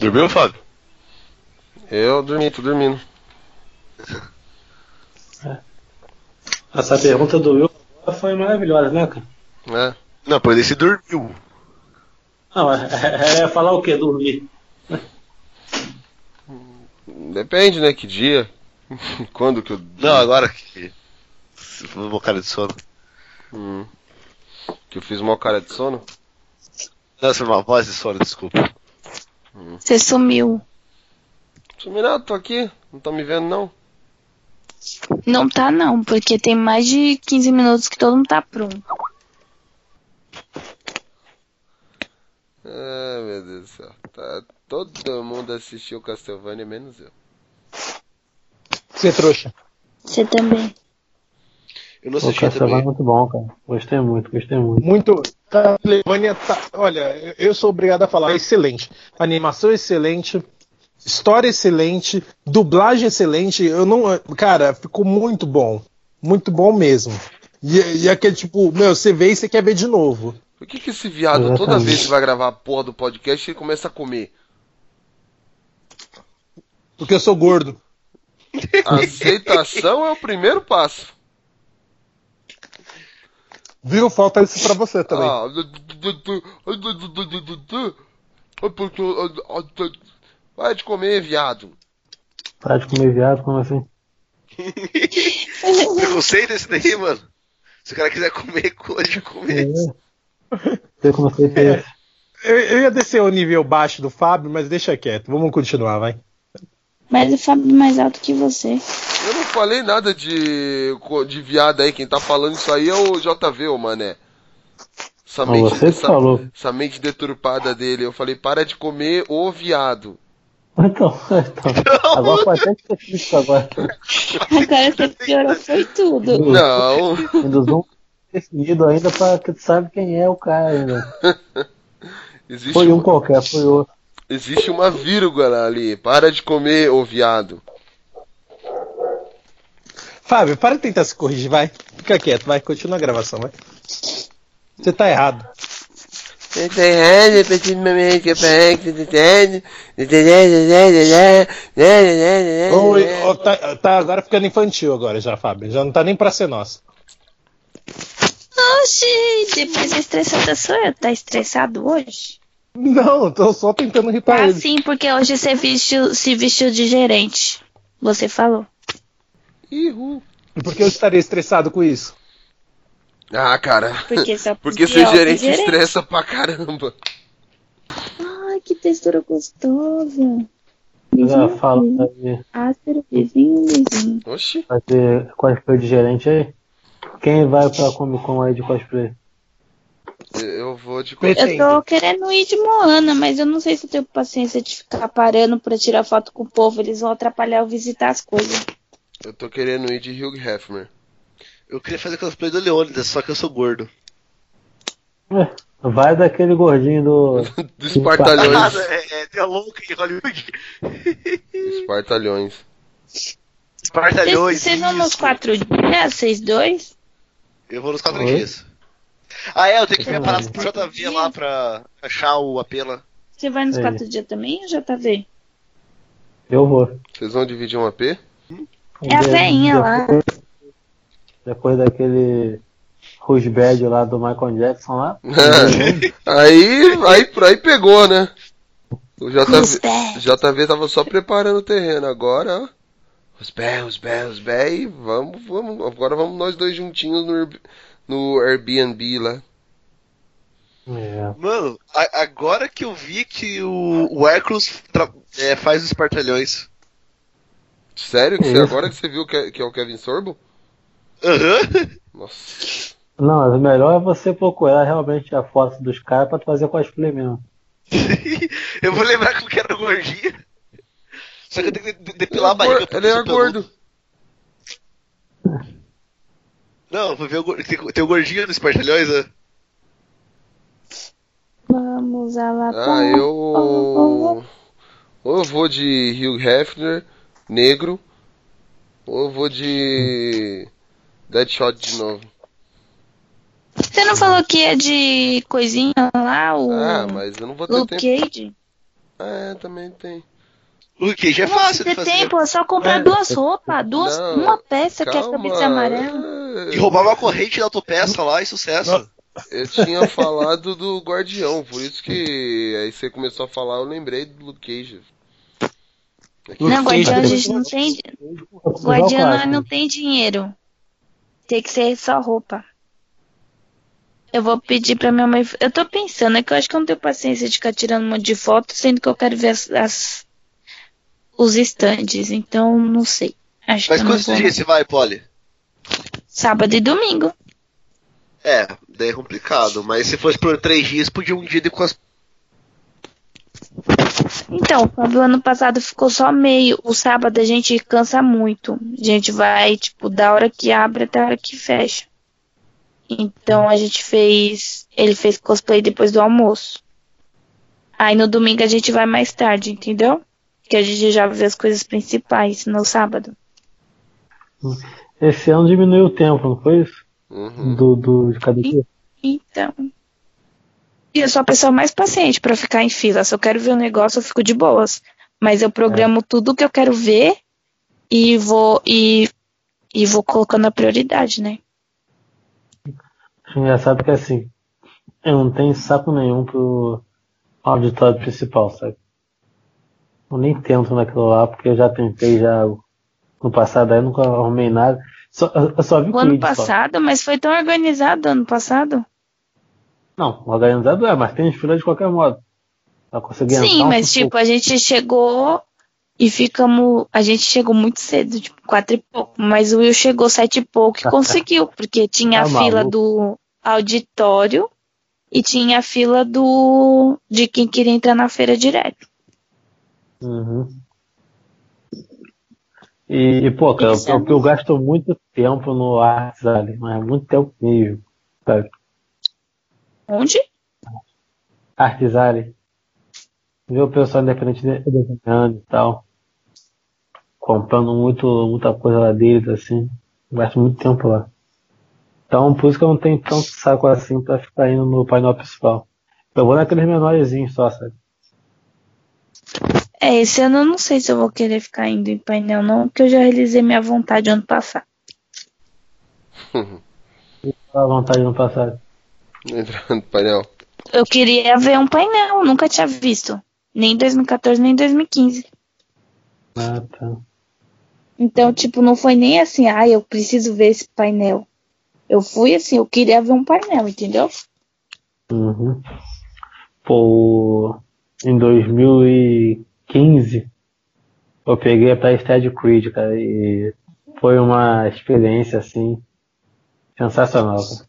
Dormiu, Fábio? Eu dormi, tô dormindo. Essa pergunta do Will foi maravilhosa, né, cara? É. Não, pois ele se dormiu. Não, é, é, é falar o quê? Dormir. Depende, né? Que dia. Quando que eu. Não, agora que. Uma cara de sono. Hum. Que eu fiz uma cara de sono? Não, você uma voz de sono, desculpa. Você sumiu. Sumi nada, tô aqui. Não tá me vendo, não. Não tá não, porque tem mais de 15 minutos que todo mundo tá pronto. Ah, meu Deus do céu. Tá, todo mundo assistiu Castlevania, menos eu. Você é trouxa. Você também. Eu não O assisti é também. muito bom, cara. Gostei muito, gostei muito. Muito. Castlevania tá. Olha, eu- sou obrigado a falar, excelente. Animação excelente. História excelente. Dublagem excelente. Eu não. Cara, ficou muito bom. Muito bom mesmo. E, e aquele tipo, meu, você vê e você quer ver de novo. Por que, que esse viado, toda Exatamente. vez que vai gravar a porra do podcast, ele começa a comer? Porque eu sou gordo. Aceitação é o primeiro passo. Viu? Falta isso pra você também. Ah, Vai de comer, viado. Para de comer viado, como assim? Preconceito esse daí, mano. Se o cara quiser comer, pode comer. Sei como você fez. Eu, eu ia descer o nível baixo do Fábio, mas deixa quieto. Vamos continuar, vai. Mas o Fábio é mais alto que você. Eu não falei nada de, de viado aí. Quem tá falando isso aí é o JV, ô mané. Essa Não, você que essa, falou. essa mente deturpada dele. Eu falei, para de comer o viado. Então, então. Agora pode até esquecer isso agora. Agora você piorou, foi tudo. Não. Induziu um definido ainda pra que tu sabe quem é o cara ainda. Existe, Foi um uma, qualquer, foi outro. Existe uma vírgula ali. Para de comer o viado. Fábio, para de tentar se corrigir, vai. Fica quieto, vai. Continua a gravação, vai. Você tá errado. Ó, tá, tá agora ficando infantil agora já, Fábio. Já não tá nem pra ser nosso. Oxi, depois a estressada sou eu. Tá estressado hoje? Não, tô só tentando irritar Ah, ele. sim, porque hoje você vestiu, se vestiu de gerente. Você falou. Ihu. E por que eu estaria estressado com isso? Ah, cara. Porque só Porque ser gerente gerente. estressa pra caramba. Ai, que textura gostosa. Já fala aí, Áspero, vizinho, vizinho. Oxi. vai ter cosplay de gerente aí? Quem vai pra Comic Con aí de cosplay? Eu vou de. Eu tô querendo ir de Moana, mas eu não sei se eu tenho paciência de ficar parando pra tirar foto com o povo. Eles vão atrapalhar eu visitar as coisas. Eu tô querendo ir de Hugh Hefner. Eu queria fazer cosplay do Leônidas, só que eu sou gordo. É, Vai daquele gordinho do. Dos Espartalhões. é, é, é louco em Hollywood. Espartalhões. Espartalhões. Vocês vão nos quatro dias, vocês dois? Eu vou nos quatro Oi? dias. Ah, é, eu tenho que me parar não. pro JV lá pra achar o apela. Você vai nos Sei. quatro dias também ou vendo? Eu vou. Vocês vão dividir um AP? É a veinha lá. Depois daquele Rosebad lá do Michael Jackson lá. aí, aí, aí pegou, né? O Who's JV? JV tava só preparando o terreno. Agora, ó. Os bé, os bé, os bé. E vamos, vamos. Agora vamos nós dois juntinhos no, no Airbnb lá. É. Mano, a- agora que eu vi que o, o Hércules tra- é, faz os Espartalhões. Sério? Que você, agora que você viu que é, que é o Kevin Sorbo? Aham. Nossa. Não, o melhor é você procurar realmente a foto dos caras pra fazer cosplay mesmo. eu vou lembrar como que era o gordinho. Só que eu tenho que de- depilar a Ele barriga. é Ele é gordo. Não, vou ver o, tem, tem o gordinho nos Espartalhões, né? Vamos a lá. Ah, eu. Ou eu vou de Hugh Hefner, negro. Ou eu vou de. Deadshot de novo. Você não falou que é de coisinha lá, o Ah, mas eu não vou ter Luke tempo. Cage? É, também tem. O que já é Nossa, fácil de fazer. tempo, é só comprar É. duas roupas, duas, Não, uma peça que é a Calma, cabeça amarela. E roubar uma corrente da autopeça lá e sucesso. Eu tinha falado do Guardião, por isso que aí você começou a falar, eu lembrei do Luke Cage. Aqui, Não, Guardião a gente não tem. Guardião não tem dinheiro. Tem que ser só roupa. Eu vou pedir pra minha mãe. Eu tô pensando, é que eu acho que eu não tenho paciência de ficar tirando um monte de foto, sendo que eu quero ver as, as- os estandes. Então, não sei. Acho Mas quantos dias você vai, Polly? Sábado e domingo. É, daí é complicado. Mas se fosse por três dias, podia um dia ir com as. Então, o ano passado ficou só meio. O sábado a gente cansa muito. A gente vai, tipo, da hora que abre até a hora que fecha. Então a gente fez. Ele fez cosplay depois do almoço. Aí no domingo a gente vai mais tarde, entendeu? Que a gente já vê as coisas principais no sábado. Esse ano diminuiu o tempo, não foi isso? Uhum. Do, do, de cada dia? Então. E eu sou a pessoa mais paciente pra ficar em fila. Se eu quero ver um negócio, eu fico de boas. Mas eu programo tudo que eu quero ver e vou e, e vou colocando a prioridade, né? Engraçado que assim, eu não tenho saco nenhum pro auditório principal, sabe? Eu nem tento naquilo lá, porque eu já tentei já no passado, aí eu nunca arrumei nada. Só, eu- só vi O ano só. passado, mas foi tão organizado ano passado. Não, organizado é, mas tem fila de qualquer modo. Pra conseguir entrar Sim, um mas sufoco. tipo, a gente chegou e ficamos. A gente chegou muito cedo, tipo, quatro e pouco. Mas o Will chegou sete e pouco e conseguiu, porque tinha a Tá fila maluco. do auditório e tinha a fila do. de quem queria entrar na feira direto. Uhum. E, e, pô, cara, é eu, eu gasto muito tempo no ali, mas muito tempo mesmo, sabe? Onde? Arts ali. Ver o pessoal independente de- desenhando e tal. Comprando muito, muita coisa lá deles, assim. Gasto muito tempo lá. Então, por isso que eu não tenho tanto saco assim pra ficar indo no painel principal. Eu vou naqueles menorzinhos só, sabe? É, esse ano eu não sei se eu vou querer ficar indo em painel, não, porque eu já realizei minha vontade ano passado. Dá vontade no passado. Entrar no painel. Eu queria ver um painel, nunca tinha visto. Nem em 2014, nem em 2015. Ah, tá. Então, tipo, não foi nem assim, ah, eu preciso ver esse painel. Eu fui assim, eu queria ver um painel, entendeu? Uhum. Pô, em 2015 eu peguei pra Stead Creed, cara, e foi uma experiência assim sensacional. cara.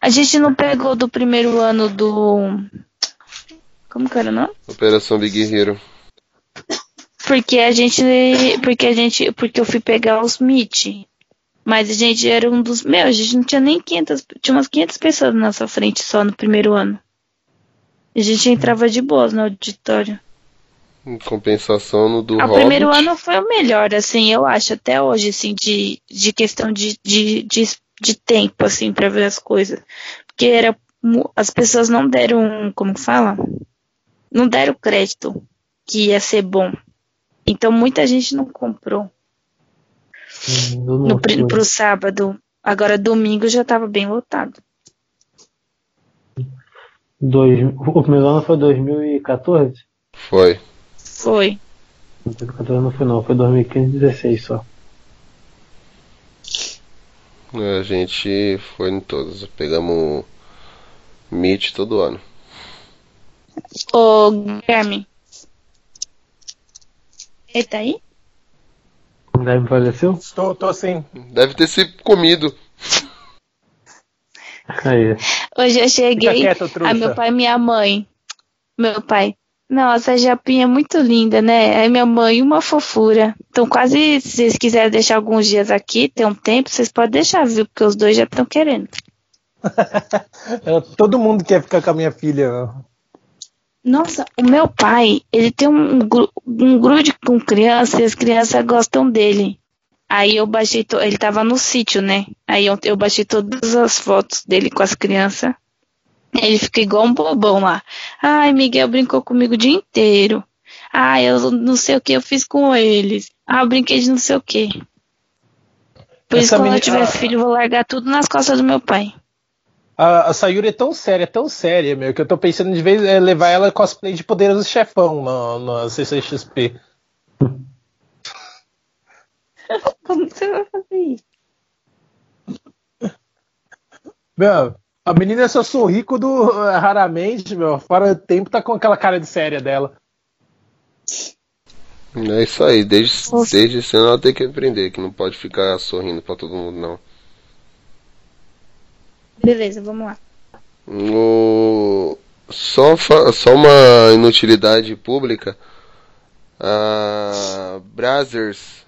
A gente não pegou do primeiro ano do. Como que era o nome? Operação Big Hero. Porque a gente. Porque a gente. Porque eu fui pegar os Meet. Mas a gente era um dos. Meu, a gente não tinha nem 500. Tinha umas 500 pessoas na nossa frente só no primeiro ano. A gente entrava de boas no auditório. Em compensação no do O Hobbit. primeiro ano foi o melhor, assim, eu acho, até hoje, assim, de, de questão de, de, de, de tempo, assim, pra ver as coisas. Porque era, as pessoas não deram, como que fala? Não deram crédito que ia ser bom. Então muita gente não comprou não no, pro sábado. Agora domingo já tava bem lotado. Dois, o primeiro ano foi 2014? Foi. Foi. 2014 não foi não, foi 2015 16 só. É, A gente foi em todos. Pegamos Meet todo ano. Ô, Guilherme. Ele tá aí? O Guilherme faleceu? Tô, tô assim. Deve ter se comido. Aí. Hoje eu cheguei. quieto. Aí meu pai e minha mãe. Meu pai. Nossa, a japinha é muito linda, né? Aí minha mãe, uma fofura. Então, quase, se vocês quiserem deixar alguns dias aqui, tem um tempo, vocês podem deixar, viu? Porque os dois já estão querendo. É, Todo mundo quer ficar com a minha filha. Nossa, o meu pai, ele tem um, gru- um grude com crianças e as crianças gostam dele. Aí eu baixei, ele tava no sítio, né? Aí eu, eu baixei todas as fotos dele com as crianças. Ele fica igual um bobão lá. Ai, Miguel brincou comigo o dia inteiro. Ai, eu não sei o que eu fiz com eles. Ah, eu brinquei de não sei o que. Por isso, Essa quando meni- eu tiver filho, eu vou largar tudo nas costas do meu pai. A, a Sayuri é tão séria, tão séria, meu, que eu tô pensando de vez é, levar ela cosplay de Poderoso Chefão na, na CCXP. Como você vai fazer isso? Meu, a menina só sorri quando eh, raramente, meu, fora do tempo tá com aquela cara de séria dela. É isso aí, desde, Nossa. desde ano ela tem que aprender que não pode ficar sorrindo pra todo mundo, não. Beleza, vamos lá. O... Só, fa- só uma inutilidade pública. A Brazzers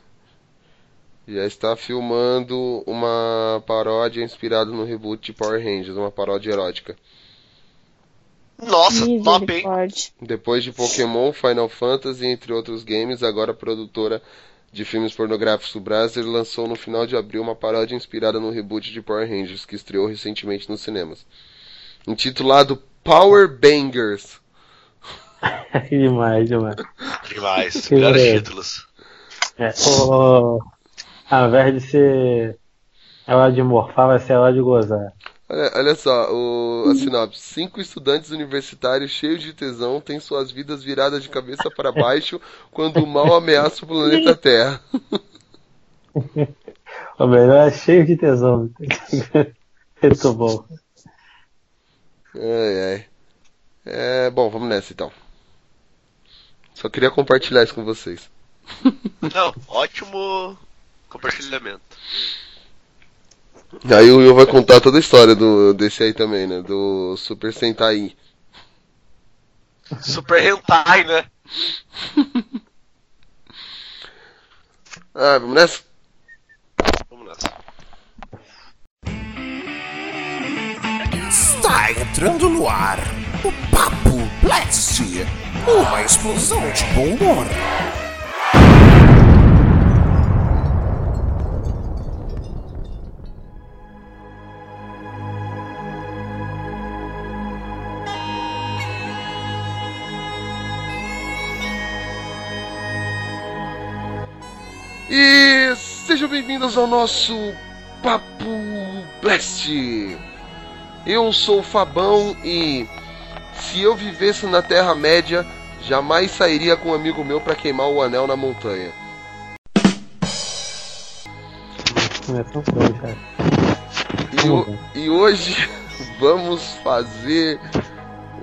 já está filmando uma paródia inspirada no reboot de Power Rangers, uma paródia erótica. Nossa, top, hein? Depois de Pokémon, Final Fantasy, entre outros games, agora a produtora de filmes pornográficos Brazzers lançou no final de abril uma paródia inspirada no reboot de Power Rangers, que estreou recentemente nos cinemas. Intitulado Power Bangers. demais, demais. Demais. Que Melhores títulos. É, o, ao invés de ser ela de morfar, vai ser ela de gozar. Olha, olha só, o, a sinopse. Cinco estudantes universitários cheios de tesão têm suas vidas viradas de cabeça para baixo quando o mal ameaça o planeta Terra. O melhor é cheio de tesão. Muito bom. Ai, ai. É, bom, vamos nessa então. Só queria compartilhar isso com vocês. Não, ótimo compartilhamento. Aí o Will vai contar toda a história do, desse aí também, né? Do Super Sentai. Super hentai, né? Ah, vamos nessa? Vamos nessa. Está entrando no ar o Papo Blast, uma explosão de bom humor. Sejam bem-vindos ao nosso Papo Blast. Eu sou o Fabão e se eu vivesse na Terra-média, jamais sairia com um amigo meu para queimar o anel na montanha. Foi, cara. E, o- e hoje vamos fazer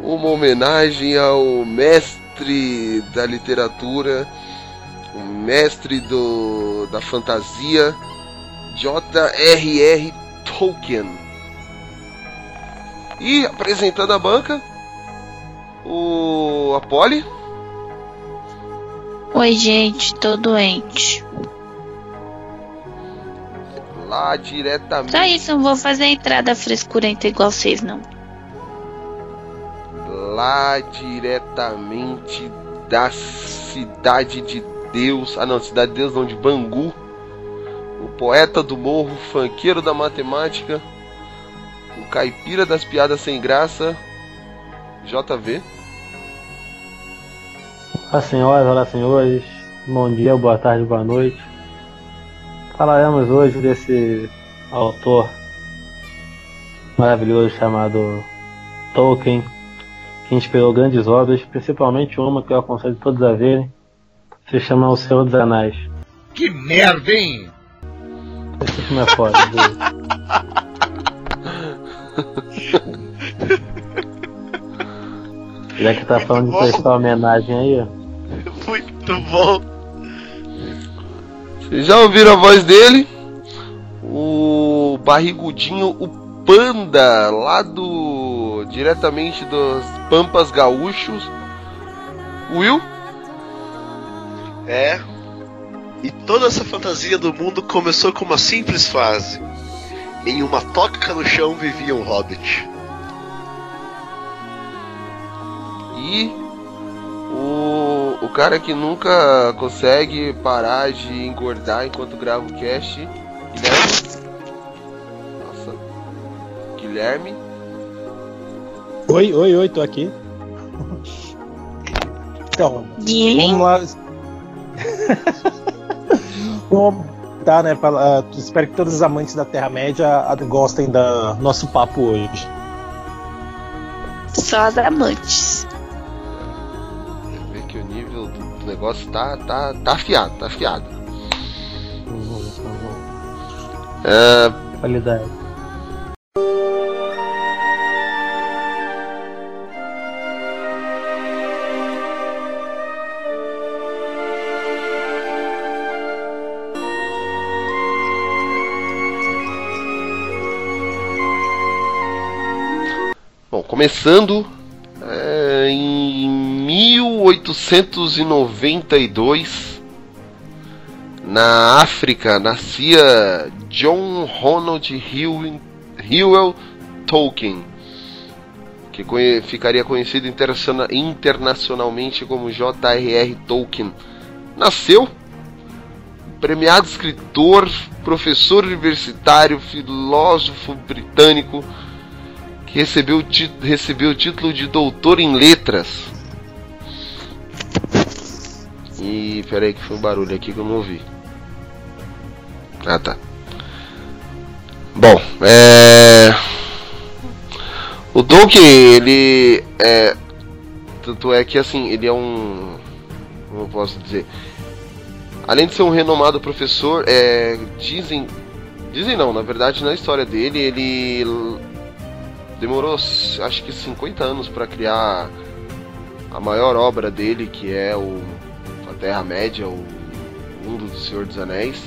uma homenagem ao mestre da literatura, o mestre do, da fantasia, J.R.R. Tolkien. E apresentando a banca, o Apoli. Oi, gente, tô doente. Lá diretamente. Só isso, não vou fazer entrada frescurenta igual vocês, não. lá diretamente da cidade de Deus, ah não, cidade de Deus não, de Bangu, o poeta do morro, fanqueiro da matemática, o caipira das piadas sem graça, JV. Olá, senhoras, olá, senhores. Bom dia, boa tarde, boa noite. Falaremos hoje desse autor maravilhoso chamado Tolkien, que inspirou grandes obras, principalmente uma que eu aconselho todos a verem, se chama O Senhor dos Anais. Que merda, hein? Esse filme é foda, viu? Já que tá falando de prestar homenagem aí, ó. Muito bom. Vocês já ouviram a voz dele? O barrigudinho, o panda, lá do. diretamente dos Pampas Gaúchos. Will? É. E toda essa fantasia do mundo começou com uma simples frase. Em uma toca no chão vivia um hobbit. E o, o cara que nunca consegue parar de engordar enquanto grava o cast, Guilherme. Nossa. Guilherme. Oi, oi, oi, tô aqui. Então, vamos lá. Vamos tá, né? pra- ah, espero que todos os amantes da Terra-média ah, gostem do nosso papo hoje. só as amantes. Você vê que o nível do negócio tá, tá, tá afiado, tá afiado. É, Qualidade. Começando é, em 1892, na África, nascia John Ronald Hew- Hewell Tolkien, que conhe- ficaria conhecido internaciona- internacionalmente como J.R.R. Tolkien. Nasceu premiado escritor, professor universitário, filósofo britânico recebeu, o recebeu o título de doutor em letras. E peraí que foi um barulho aqui que eu não ouvi. Ah tá. Bom, é. O Tolkien, ele é. Tanto é que assim, ele é um. Como eu posso dizer? Além de ser um renomado professor, é, dizem. Dizem não, na verdade, na história dele, ele demorou acho que 50 anos para criar a maior obra dele, que é o a Terra-média, o Mundo do Senhor dos Anéis.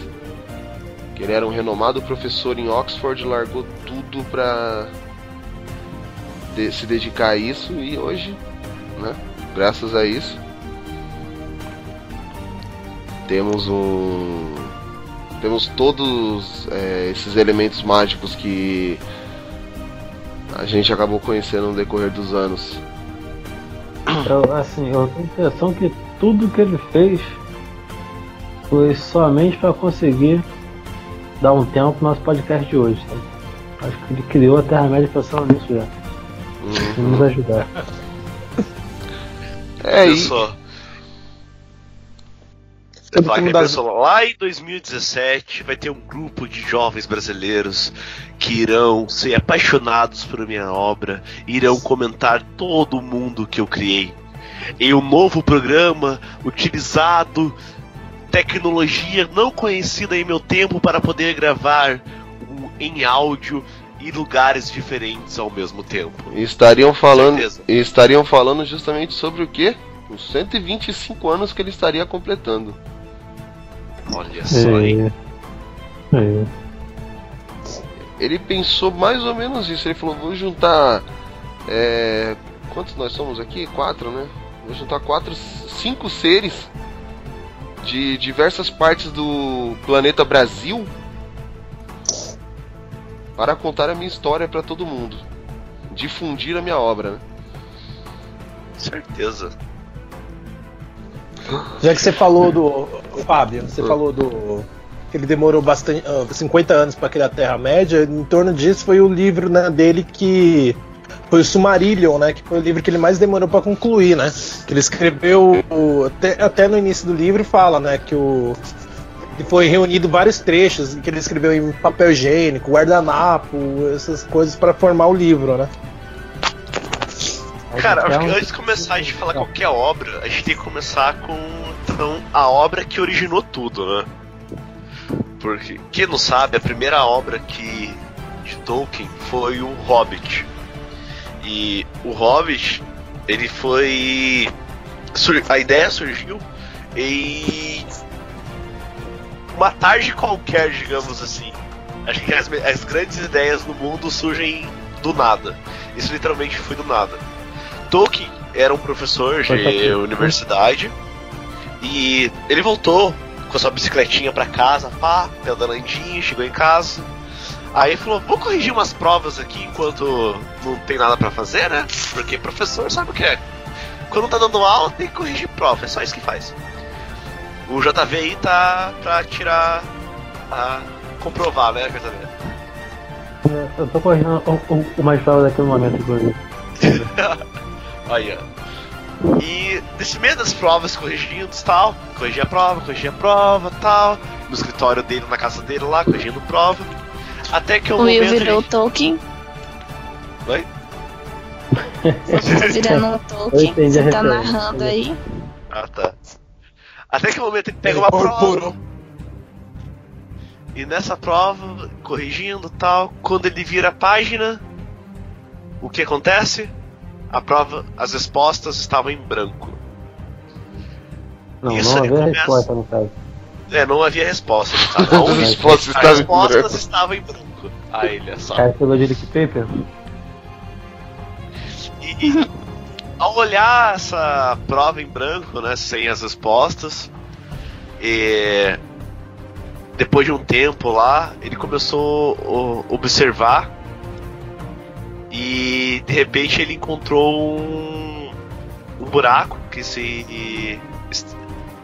Que ele era um renomado professor em Oxford, largou tudo para se dedicar a isso e hoje, né, graças a isso, temos um temos todos é, esses elementos mágicos que a gente acabou conhecendo no decorrer dos anos. Eu, assim, eu tenho a impressão que tudo que ele fez foi somente para conseguir dar um tempo pro nosso podcast de hoje. sabe? Acho que ele criou a Terra-média pensando nisso já. Pra nos ajudar. É, só. Todo das- lá em 2017 vai ter um grupo de jovens brasileiros que irão ser apaixonados por minha obra, irão comentar todo o mundo que eu criei. Em um novo programa utilizado tecnologia não conhecida em meu tempo para poder gravar em áudio e lugares diferentes ao mesmo tempo. e estariam falando estariam falando justamente sobre o que? Os 125 anos que ele estaria completando. Olha só, hein? É. É. Ele pensou mais ou menos isso. Ele falou: vou juntar. é, quantos nós somos aqui? Quatro, né? Vou juntar quatro, cinco seres de diversas partes do planeta Brasil para contar a minha história para todo mundo, difundir a minha obra. Né? Certeza. Já que você falou do. Fábio, você falou do. que ele demorou bastante. ah, 50 anos para criar a Terra-média, em torno disso foi o livro né, dele que. Foi o Sumarillion, né? Que foi o livro que ele mais demorou para concluir, né? Que ele escreveu. Até, até no início do livro fala, né? Que o. Que foi reunido vários trechos que ele escreveu em papel higiênico, guardanapo, essas coisas para formar o livro, né? Cara, acho que antes de começar a gente falar qualquer obra, a gente tem que começar com então, a obra que originou tudo, né? Porque, quem não sabe, a primeira obra que de Tolkien foi o Hobbit. E o Hobbit, ele foi. A ideia surgiu em uma tarde qualquer, digamos assim. Acho que as, as grandes ideias no mundo surgem do nada. Isso literalmente foi do nada. Tolkien era um professor de aqui. universidade e ele voltou com a sua bicicletinha pra casa, pá, pedalandinho, chegou em casa. Aí falou: Vou corrigir umas provas aqui enquanto não tem nada pra fazer, né? Porque professor sabe o que é. Quando tá dando aula, tem que corrigir prova, é só isso que faz. O JV aí tá pra tirar. a comprovar, né, JV? Eu tô correndo o, o, o mais bravo daqui no momento, inclusive. E nesse meio das provas, corrigindo e tal, corrigia a prova, corrigia a prova tal, no escritório dele, na casa dele lá, corrigindo prova. Até que um O Will virou o gente- Tolkien. Oi? Você tá virando um Eu Tolkien. Você tá narrando aí. Ah, tá. Até que o momento ele pega uma prova. E nessa prova, corrigindo e tal, quando ele vira a página, o que acontece? A prova, as respostas estavam em branco. Não, Isso, não havia começa- resposta no caso. É, não havia resposta. no caso. A As respostas as estavam em respostas branco. estavam em branco. Aí ele é só. Cara pegou de Paper? E, e ao olhar essa prova em branco, né, sem as respostas, e depois de um tempo lá, ele começou a observar e de repente ele encontrou um, um buraco que se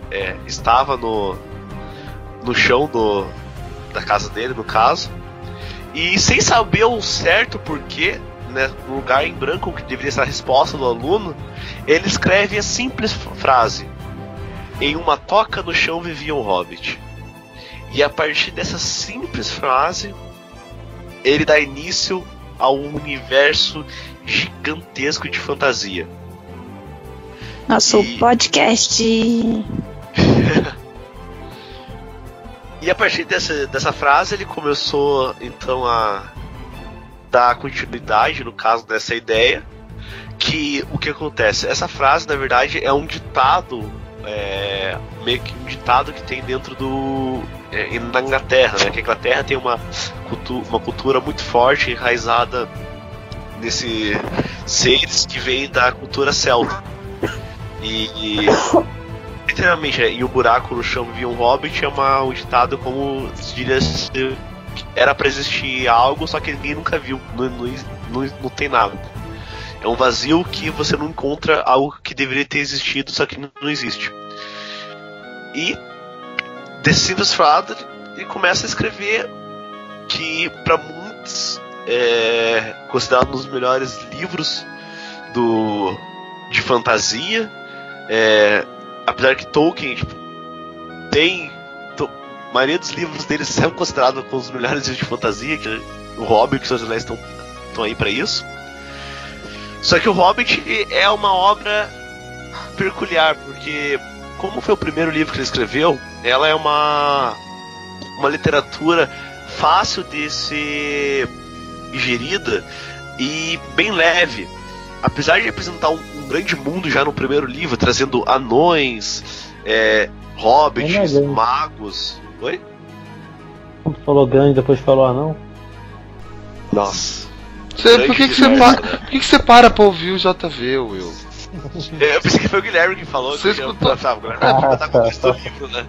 é, estava no, no chão do, da casa dele, no caso. E sem saber o certo porquê, né, no lugar em branco que deveria ser a resposta do aluno, ele escreve a simples frase: Em uma toca no chão vivia um hobbit. E a partir dessa simples frase, ele dá início a um universo gigantesco de fantasia. Nosso E- podcast. E a partir dessa, dessa frase ele começou então a dar continuidade, no caso dessa ideia, que o que acontece? Essa frase, na verdade, é um ditado, é, meio que um ditado que tem dentro do. É, na Inglaterra, né? Que a Inglaterra tem uma, cultu uma cultura muito forte, enraizada nesse seres que vêm da cultura celta. E, literalmente, é, e o buraco no chão via um hobbit é uma, um ditado como se diria se era pra existir algo, só que ninguém nunca viu, não, não, não, não tem nada. É um vazio que você não encontra algo que deveria ter existido, só que não, não existe. E desse simples fato, ele começa a escrever que para muitos é considerado um dos melhores livros do de fantasia. É, apesar que Tolkien tipo, tem to- a maioria dos livros dele são considerados como os melhores livros de fantasia, que o Hobbit e os Seus Anéis estão estão aí para isso. Só que o Hobbit é uma obra peculiar, porque como foi o primeiro livro que ele escreveu, ela é uma uma literatura fácil de ser digerida e bem leve. Apesar de apresentar um, um grande mundo já no primeiro livro, trazendo anões, é, hobbits, legal. magos. Oi? Quando falou grande, depois falou anão. Nossa. Você, por que, que você para? Por que, que você para pra ouvir o JV, Will? É, Eu pensei que foi o Guilherme que falou. Você que eu escutou? pensava, agora Ah, tá com o texto do livro, né?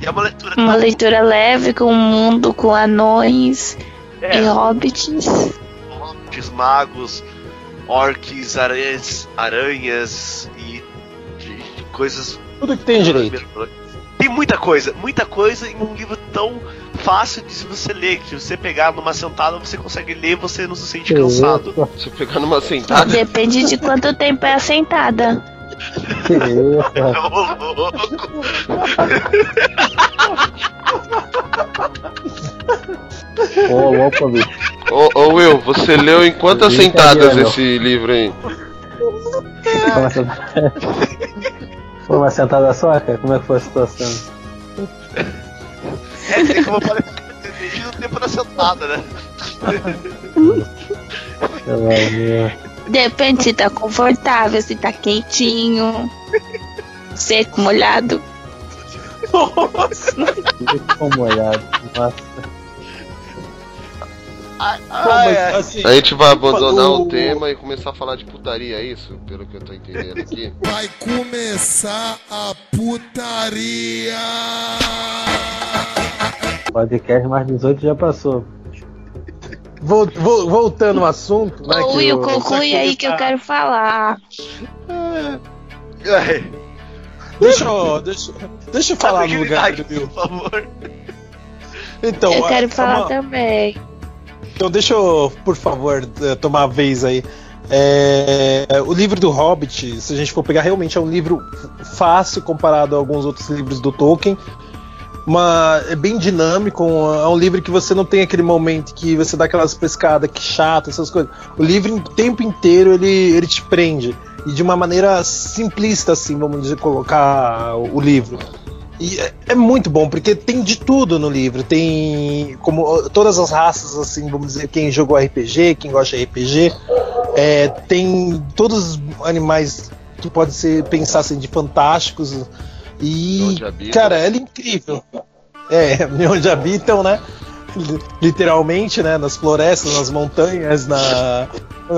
E é uma leitura Uma leitura leve com o mundo, com anões é, e hobbits. hobbits, magos, orcs, aranhas, aranhas e de- coisas Tudo que tem direito. Tem muita coisa, muita coisa em um livro tão fácil de se você ler, que se você pegar numa sentada você consegue ler e você não se sente cansado. Se eu pegar numa sentada. Depende de quanto tempo é a sentada. Ô, louco. Ô, louco, bicho. Ô, ô Will, você leu em quantas Brincadeira, sentadas esse livro aí? Foi uma sentada... Foi uma sentada só, cara? Como é que foi a situação? É, tem como eu falei, depende do tempo da sentada, né? Depende se tá confortável, se tá quentinho, seco, molhado. Ficou molhado. Nossa. Pô, mas, assim, A gente vai abandonar O- o tema e começar a falar de putaria, é isso? Pelo que eu tô entendendo aqui. Vai começar a putaria. Podcast mais 18 já passou. vol- vol- voltando ao assunto, né? Ô, que Will, o- conclui aí que eu quero falar. É, Deixa eu, deixa, deixa eu falar no lugar do Will. por favor. Então, eu quero é falar uma- também. Então deixa eu, por favor, eh, tomar a vez aí. É, o livro do Hobbit, se a gente for pegar, realmente é um livro fácil comparado a alguns outros livros do Tolkien. Uma, é bem dinâmico, é um livro que você não tem aquele momento que você dá aquelas pescadas que chato, essas coisas. O livro, o tempo inteiro, ele, ele te prende. E de uma maneira simplista, assim, vamos dizer, colocar o livro. E é, é, muito bom, porque tem de tudo no livro. Tem como todas as raças, assim, vamos dizer, quem jogou RPG, quem gosta de RPG. É, tem todos os animais que podem ser pensar assim, de fantásticos. E, cara, é incrível. É, onde habitam, né? Literalmente, né? Nas florestas, nas montanhas, na,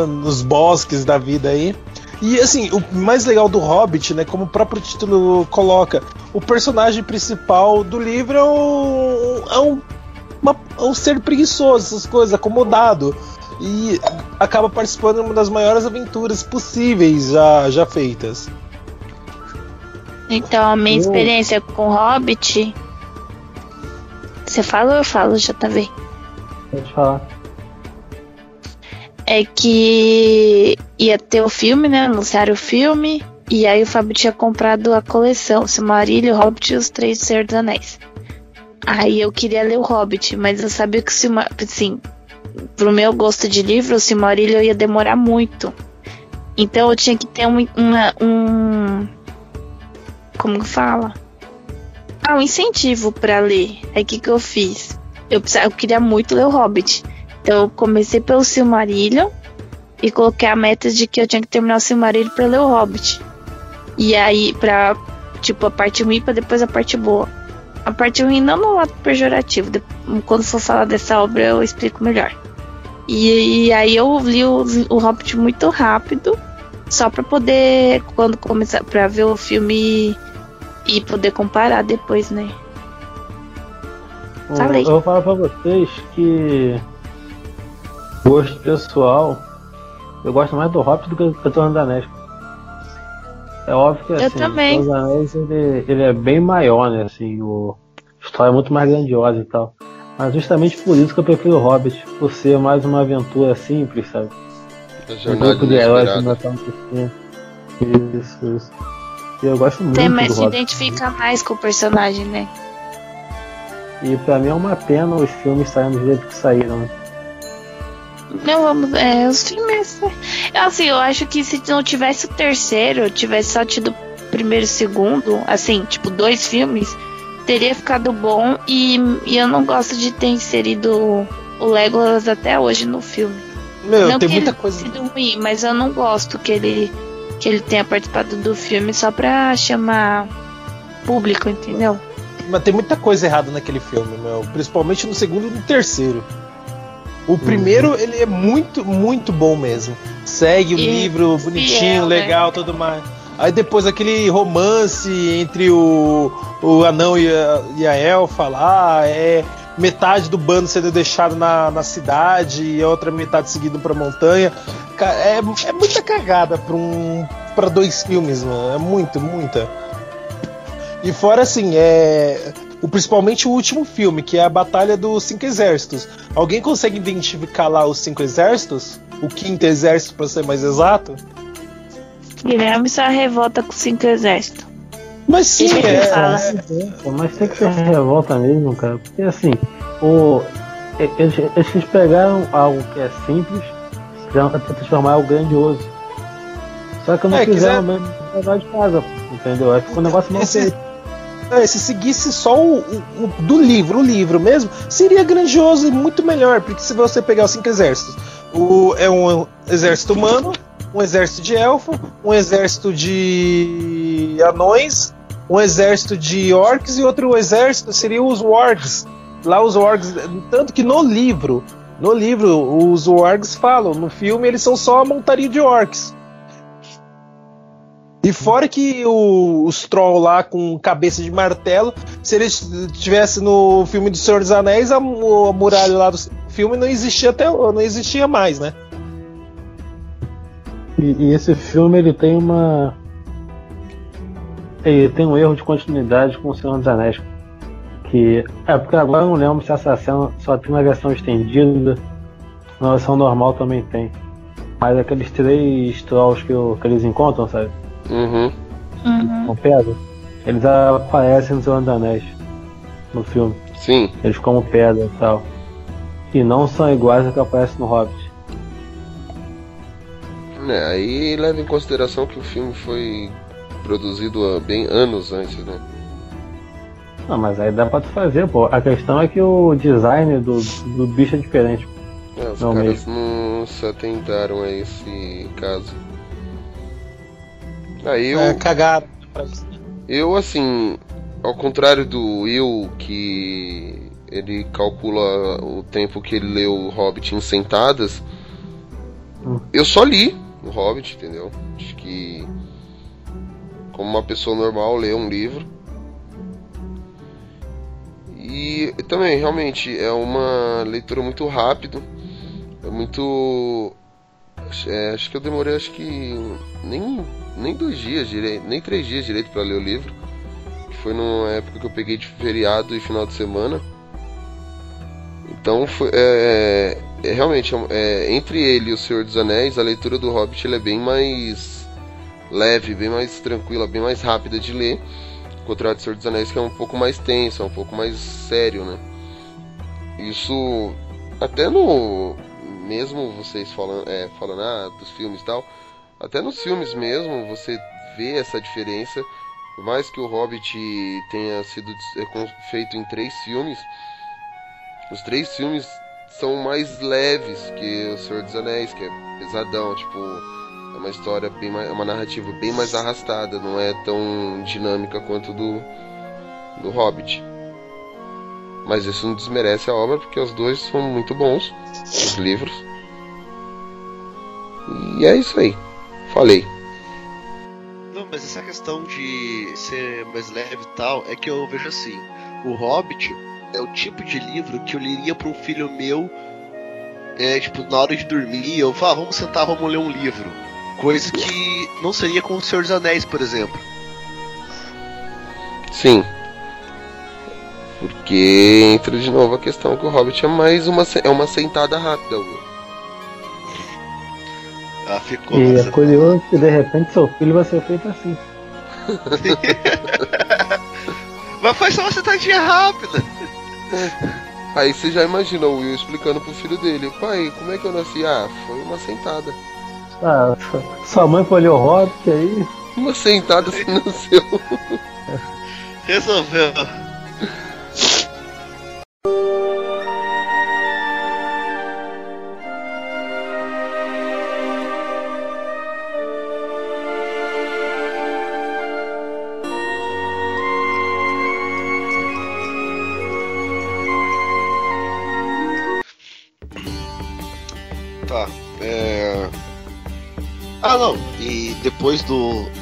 nos bosques da vida aí. E assim, o mais legal do Hobbit, né, como o próprio título coloca, o personagem principal do livro é um, é um, uma, é um ser preguiçoso, essas coisas, acomodado. E acaba participando de uma das maiores aventuras possíveis já, já feitas. Então, a minha experiência com Hobbit. Você fala ou eu falo, já tá vendo? Pode falar é que ia ter o filme, né? Anunciaram o filme. E aí o Fábio tinha comprado a coleção, Silmarillion, Hobbit e os Três Senhores dos Anéis. Aí eu queria ler o Hobbit, mas eu sabia que o Silmarillion, assim, pro meu gosto de livro, o Silmarillion ia demorar muito. Então eu tinha que ter um, uma, um como que fala? Ah, um incentivo para ler. Aí o que que eu fiz? Eu, eu queria muito ler o Hobbit. Então eu comecei pelo Silmarillion e coloquei a meta de que eu tinha que terminar o Silmarillion para ler o Hobbit. E aí, pra, tipo, a parte ruim pra depois a parte boa. A parte ruim não no lado pejorativo. Quando for falar dessa obra eu explico melhor. E, e aí eu li o, o Hobbit muito rápido, só para poder, quando começar, pra ver o filme e poder comparar depois, né? Falei. Eu vou falar pra vocês que gosto pessoal, eu gosto mais do Hobbit do que do Retorno da Anéis. É óbvio que assim, eu também. o Anéis ele, ele é bem maior, né? Assim, o, a história é muito mais grandiosa e tal. Mas justamente por isso que eu prefiro o Hobbit, por ser mais uma aventura simples, sabe? Um grupo de heróis que não tá Isso, isso. E eu gosto muito Tem, mas do se Hobbit. identifica mais com o personagem, né? E pra mim é uma pena os filmes saírem do jeito que saíram. né? Não, vamos. É, os filmes. é, Assim, eu acho que se não tivesse o terceiro, tivesse só tido o primeiro e o segundo, assim, tipo, dois filmes, teria ficado bom. E, e eu não gosto de ter inserido o Legolas até hoje no filme. Meu, não tem que muita ele coisa. sido ruim, mas eu não gosto que ele, que ele tenha participado do filme só pra chamar público, entendeu? Mas tem muita coisa errada naquele filme, meu. Principalmente no segundo e no terceiro. O primeiro, ele é muito, muito bom mesmo. Segue o E livro bonitinho, fiel, né? legal, tudo mais. Aí depois aquele romance entre o, o anão e a, e a elfa lá, é metade do bando sendo deixado na, na cidade e a outra metade seguindo pra montanha. É, é muita cagada pra, um, pra dois filmes, mano. É muito, muita. E fora assim, é. O, principalmente o último filme, que é a Batalha dos Cinco Exércitos. Alguém consegue identificar lá os cinco exércitos? O quinto exército, pra ser mais exato? Guilherme só revolta com cinco exércitos. Mas sim, é. Mas tem que ser revolta mesmo, cara. Porque assim, o, eles, eles pegaram algo que é simples pra transformar em algo grandioso. Só que não É, fizeram mesmo levar de casa, entendeu? Aí ficou um negócio mal Esse- feito. É, se seguisse só o, o- o do livro, o livro mesmo, seria grandioso e muito melhor, porque se você pegar os cinco exércitos, o, é um exército humano, um exército de elfo, um exército de anões, um exército de orcs e outro exército seria os wargs. Lá os wargs, tanto que no livro, no livro os wargs falam, no filme eles são só a montaria de orcs. E fora que o, os troll lá com cabeça de martelo, se eles tivessem no filme do Senhor dos Anéis, a, a muralha lá do filme não existia até não existia mais, né? E, e esse filme ele tem uma. Ele tem um erro de continuidade com o Senhor dos Anéis. Que. É, porque agora eu não lembro se essa cena só tem na versão estendida, na versão normal também tem. Mas aqueles três trolls que, o- que eles encontram, sabe? Uhum. Uhum. Com pedra. Eles aparecem no Senhor dos Anéis. No filme. Sim. Eles como pedra e tal. E não são iguais ao que aparece no Hobbit. É, aí leva em consideração que o filme foi produzido há bem anos antes, né? Não, mas aí dá pra tu fazer, pô. A questão é que o design do, do bicho é diferente. É, os Não caras não se atentaram a esse caso. Aí eu, É, cagaram pra isso. eu assim, ao contrário do Will, que ele calcula o tempo que ele leu o Hobbit em sentadas, Hum. eu só li o Hobbit, entendeu? Acho que como uma pessoa normal lê um livro. E também, realmente, é uma leitura muito rápida. É muito. é, acho que eu demorei acho que nem, nem dois dias direito, nem três dias direito para ler o livro. Foi numa época que eu peguei de feriado e final de semana. Então foi. É, é, realmente, é, entre ele e o Senhor dos Anéis, a leitura do Hobbit é bem mais leve, bem mais tranquila, bem mais rápida de ler. Contrário do Senhor dos Anéis, que é um pouco mais tenso, é um pouco mais sério, né? Isso até no. Mesmo vocês falando, é, falando ah, dos filmes e tal, até nos filmes mesmo você vê essa diferença. Por mais que o Hobbit tenha sido é, feito em três filmes, os três filmes são mais leves que o Senhor dos Anéis, que é pesadão, tipo, é uma história bem mais, é uma narrativa bem mais arrastada, não é tão dinâmica quanto do do Hobbit. Mas isso não desmerece a obra porque os dois são muito bons, os livros. E é isso aí. Falei. Não, mas essa questão de ser mais leve e tal, é que eu vejo assim: o Hobbit é o tipo de livro que eu leria para um filho meu, é, tipo, na hora de dormir, eu falo, ah, vamos sentar, vamos ler um livro. Coisa que não seria com o Senhor dos Anéis, por exemplo. Sim. Porque entra de novo a questão que o Hobbit é mais uma, é uma sentada rápida. Will. Ah, ficou. E é curioso que de repente seu filho vai ser feito assim. Mas faz só uma sentadinha rápida. Aí você já imagina o Will explicando pro filho dele: Pai, como é que eu nasci? Ah, foi uma sentada. Ah, sua mãe foi Hobbit aí. Uma sentada você nasceu. Resolveu.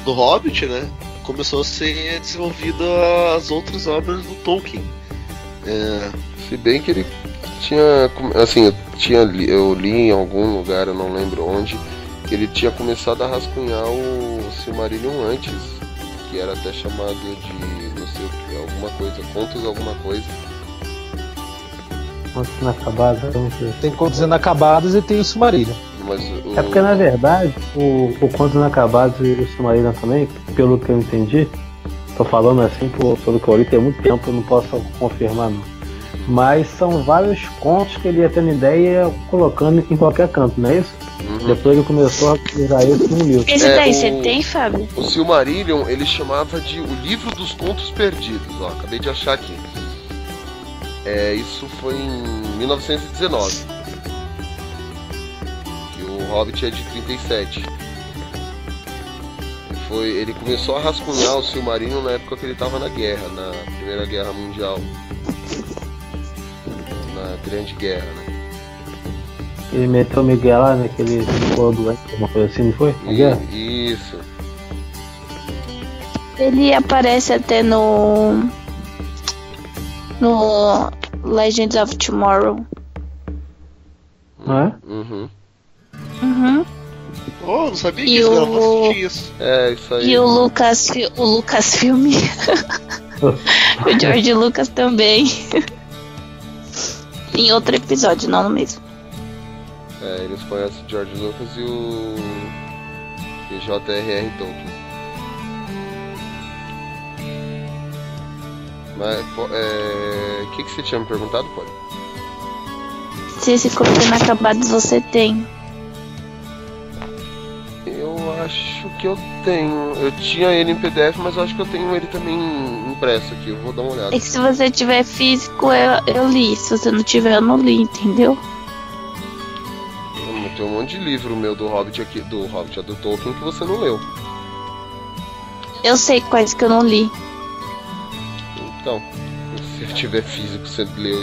Do, Hobbit, né? Começou a ser desenvolvida as outras obras do Tolkien. É, Se bem que ele tinha. Assim, eu, tinha, li- eu li em algum lugar, eu não lembro onde, que ele tinha começado a rascunhar o Silmarillion antes, que era até chamado de. não sei o que, alguma coisa, contos alguma coisa. Antes inacabado, não sei. Tem contos inacabados e tem o Silmarillion. Mas É porque na verdade o, o Contos Inacabados e o Silmarillion também, pelo que eu entendi, tô falando assim por, pelo que eu li tem muito tempo, eu não posso confirmar não. Mas são vários contos que ele ia tendo ideia colocando em qualquer canto, não é isso? Uhum. Depois ele começou a usar isso num livro. Esse É, daí o- você tem, Fábio? O Silmarillion ele chamava de o livro dos contos perdidos, ó, acabei de achar aqui. É, isso foi em 1919. O Hobbit é de 37. E foi, ele começou a rascunhar o Silmarillion na época que ele estava na guerra, na Primeira Guerra Mundial. Na Grande Guerra, né? Ele meteu o Miguel lá naquele ficou doente, alguma coisa assim, não foi? E, isso. Ele aparece até no. No Legends of Tomorrow. Não é? Uhum. Uhum. Oh, não sabia E disso, o-. Vou assistir isso. É, isso aí. E o Lucas, o Lucas Filme. o George Lucas também. em outro episódio, não no mesmo. É, eles conhecem o George Lucas e o. e J.R.R. Tolkien. Mas, é. O que, que você tinha me perguntado, Polly? Se esse ficou inacabado você tem. Acho que eu tenho. Eu tinha ele em PDF, mas acho que eu tenho ele também impresso aqui. Eu vou dar uma olhada. É que se você tiver físico, eu, eu li. Se você não tiver, eu não li, entendeu? Hum, Tem um monte de livro meu do Hobbit aqui, do Hobbit, do Tolkien, que você não leu. Eu sei quais que eu não li. Então, se eu tiver físico, você leu.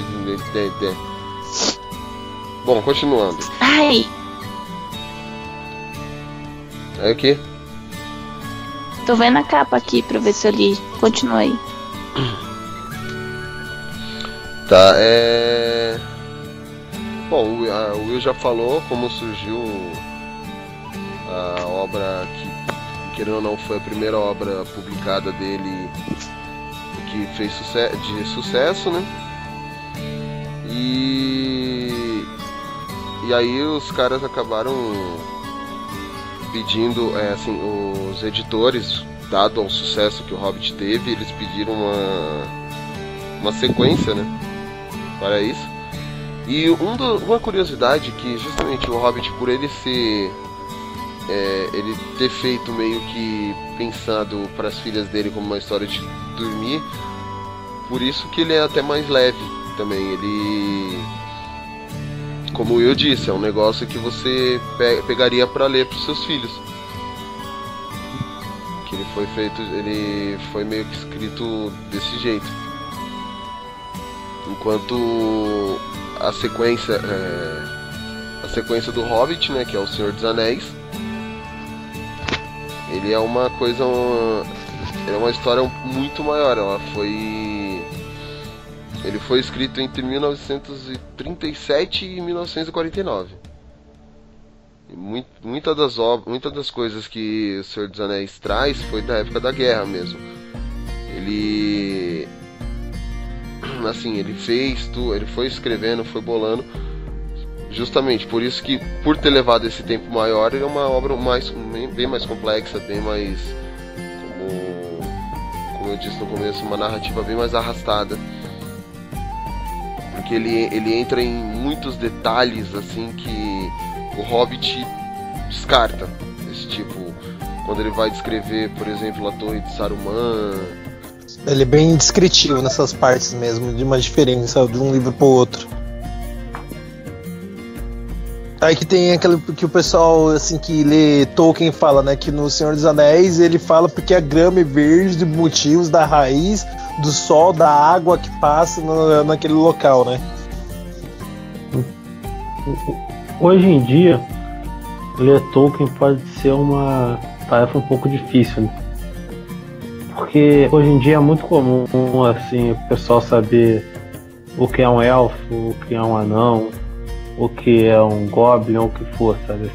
Bom, continuando. Ai, É o quê? tô vendo a capa aqui pra ver se eu li. Continua aí. Tá, é. Bom, o Will já falou como surgiu a obra que, querendo ou não, foi a primeira obra publicada dele que fez de sucesso, né? E. E aí os caras acabaram pedindo, é, assim, os editores, dado ao sucesso que o Hobbit teve, eles pediram uma, uma sequência, né? para isso. E um do- uma curiosidade que justamente o Hobbit, por ele ser. é, ele ter feito meio que pensado para as filhas dele como uma história de dormir, por isso que ele é até mais leve também. Ele. Como eu disse, é um negócio que você pe- pegaria para ler para seus filhos. Que ele foi feito. Ele foi meio que escrito desse jeito. Enquanto a sequência é, a sequência do Hobbit, né, que é o Senhor dos Anéis, ele é uma coisa uma, é uma história muito maior. Ela foi ele foi escrito entre 1937 e 1949. E mui- muita das ob- muitas das coisas que o Senhor dos Anéis traz foi da época da guerra mesmo. Ele assim, ele fez, tu, ele foi escrevendo, foi bolando, justamente por isso que, por ter levado esse tempo maior, ele é uma obra mais, bem mais complexa, bem mais, como, como eu disse no começo, uma narrativa bem mais arrastada, porque ele, ele entra em muitos detalhes, assim, que o Hobbit descarta, esse tipo, quando ele vai descrever, por exemplo, a Torre de Saruman, Ele é bem descritivo nessas partes mesmo, de uma diferença de um livro pro outro. Aí que tem aquele que o pessoal assim que lê Tolkien fala, né, que no Senhor dos Anéis ele fala porque a grama é verde de motivos da raiz, do sol, da água que passa no- naquele local, né? Hoje em dia, ler Tolkien pode ser uma tarefa um pouco difícil, né? Porque hoje em dia é muito comum assim, o pessoal saber o que é um elfo, o que é um anão, o que é um goblin ou o que for, sabe?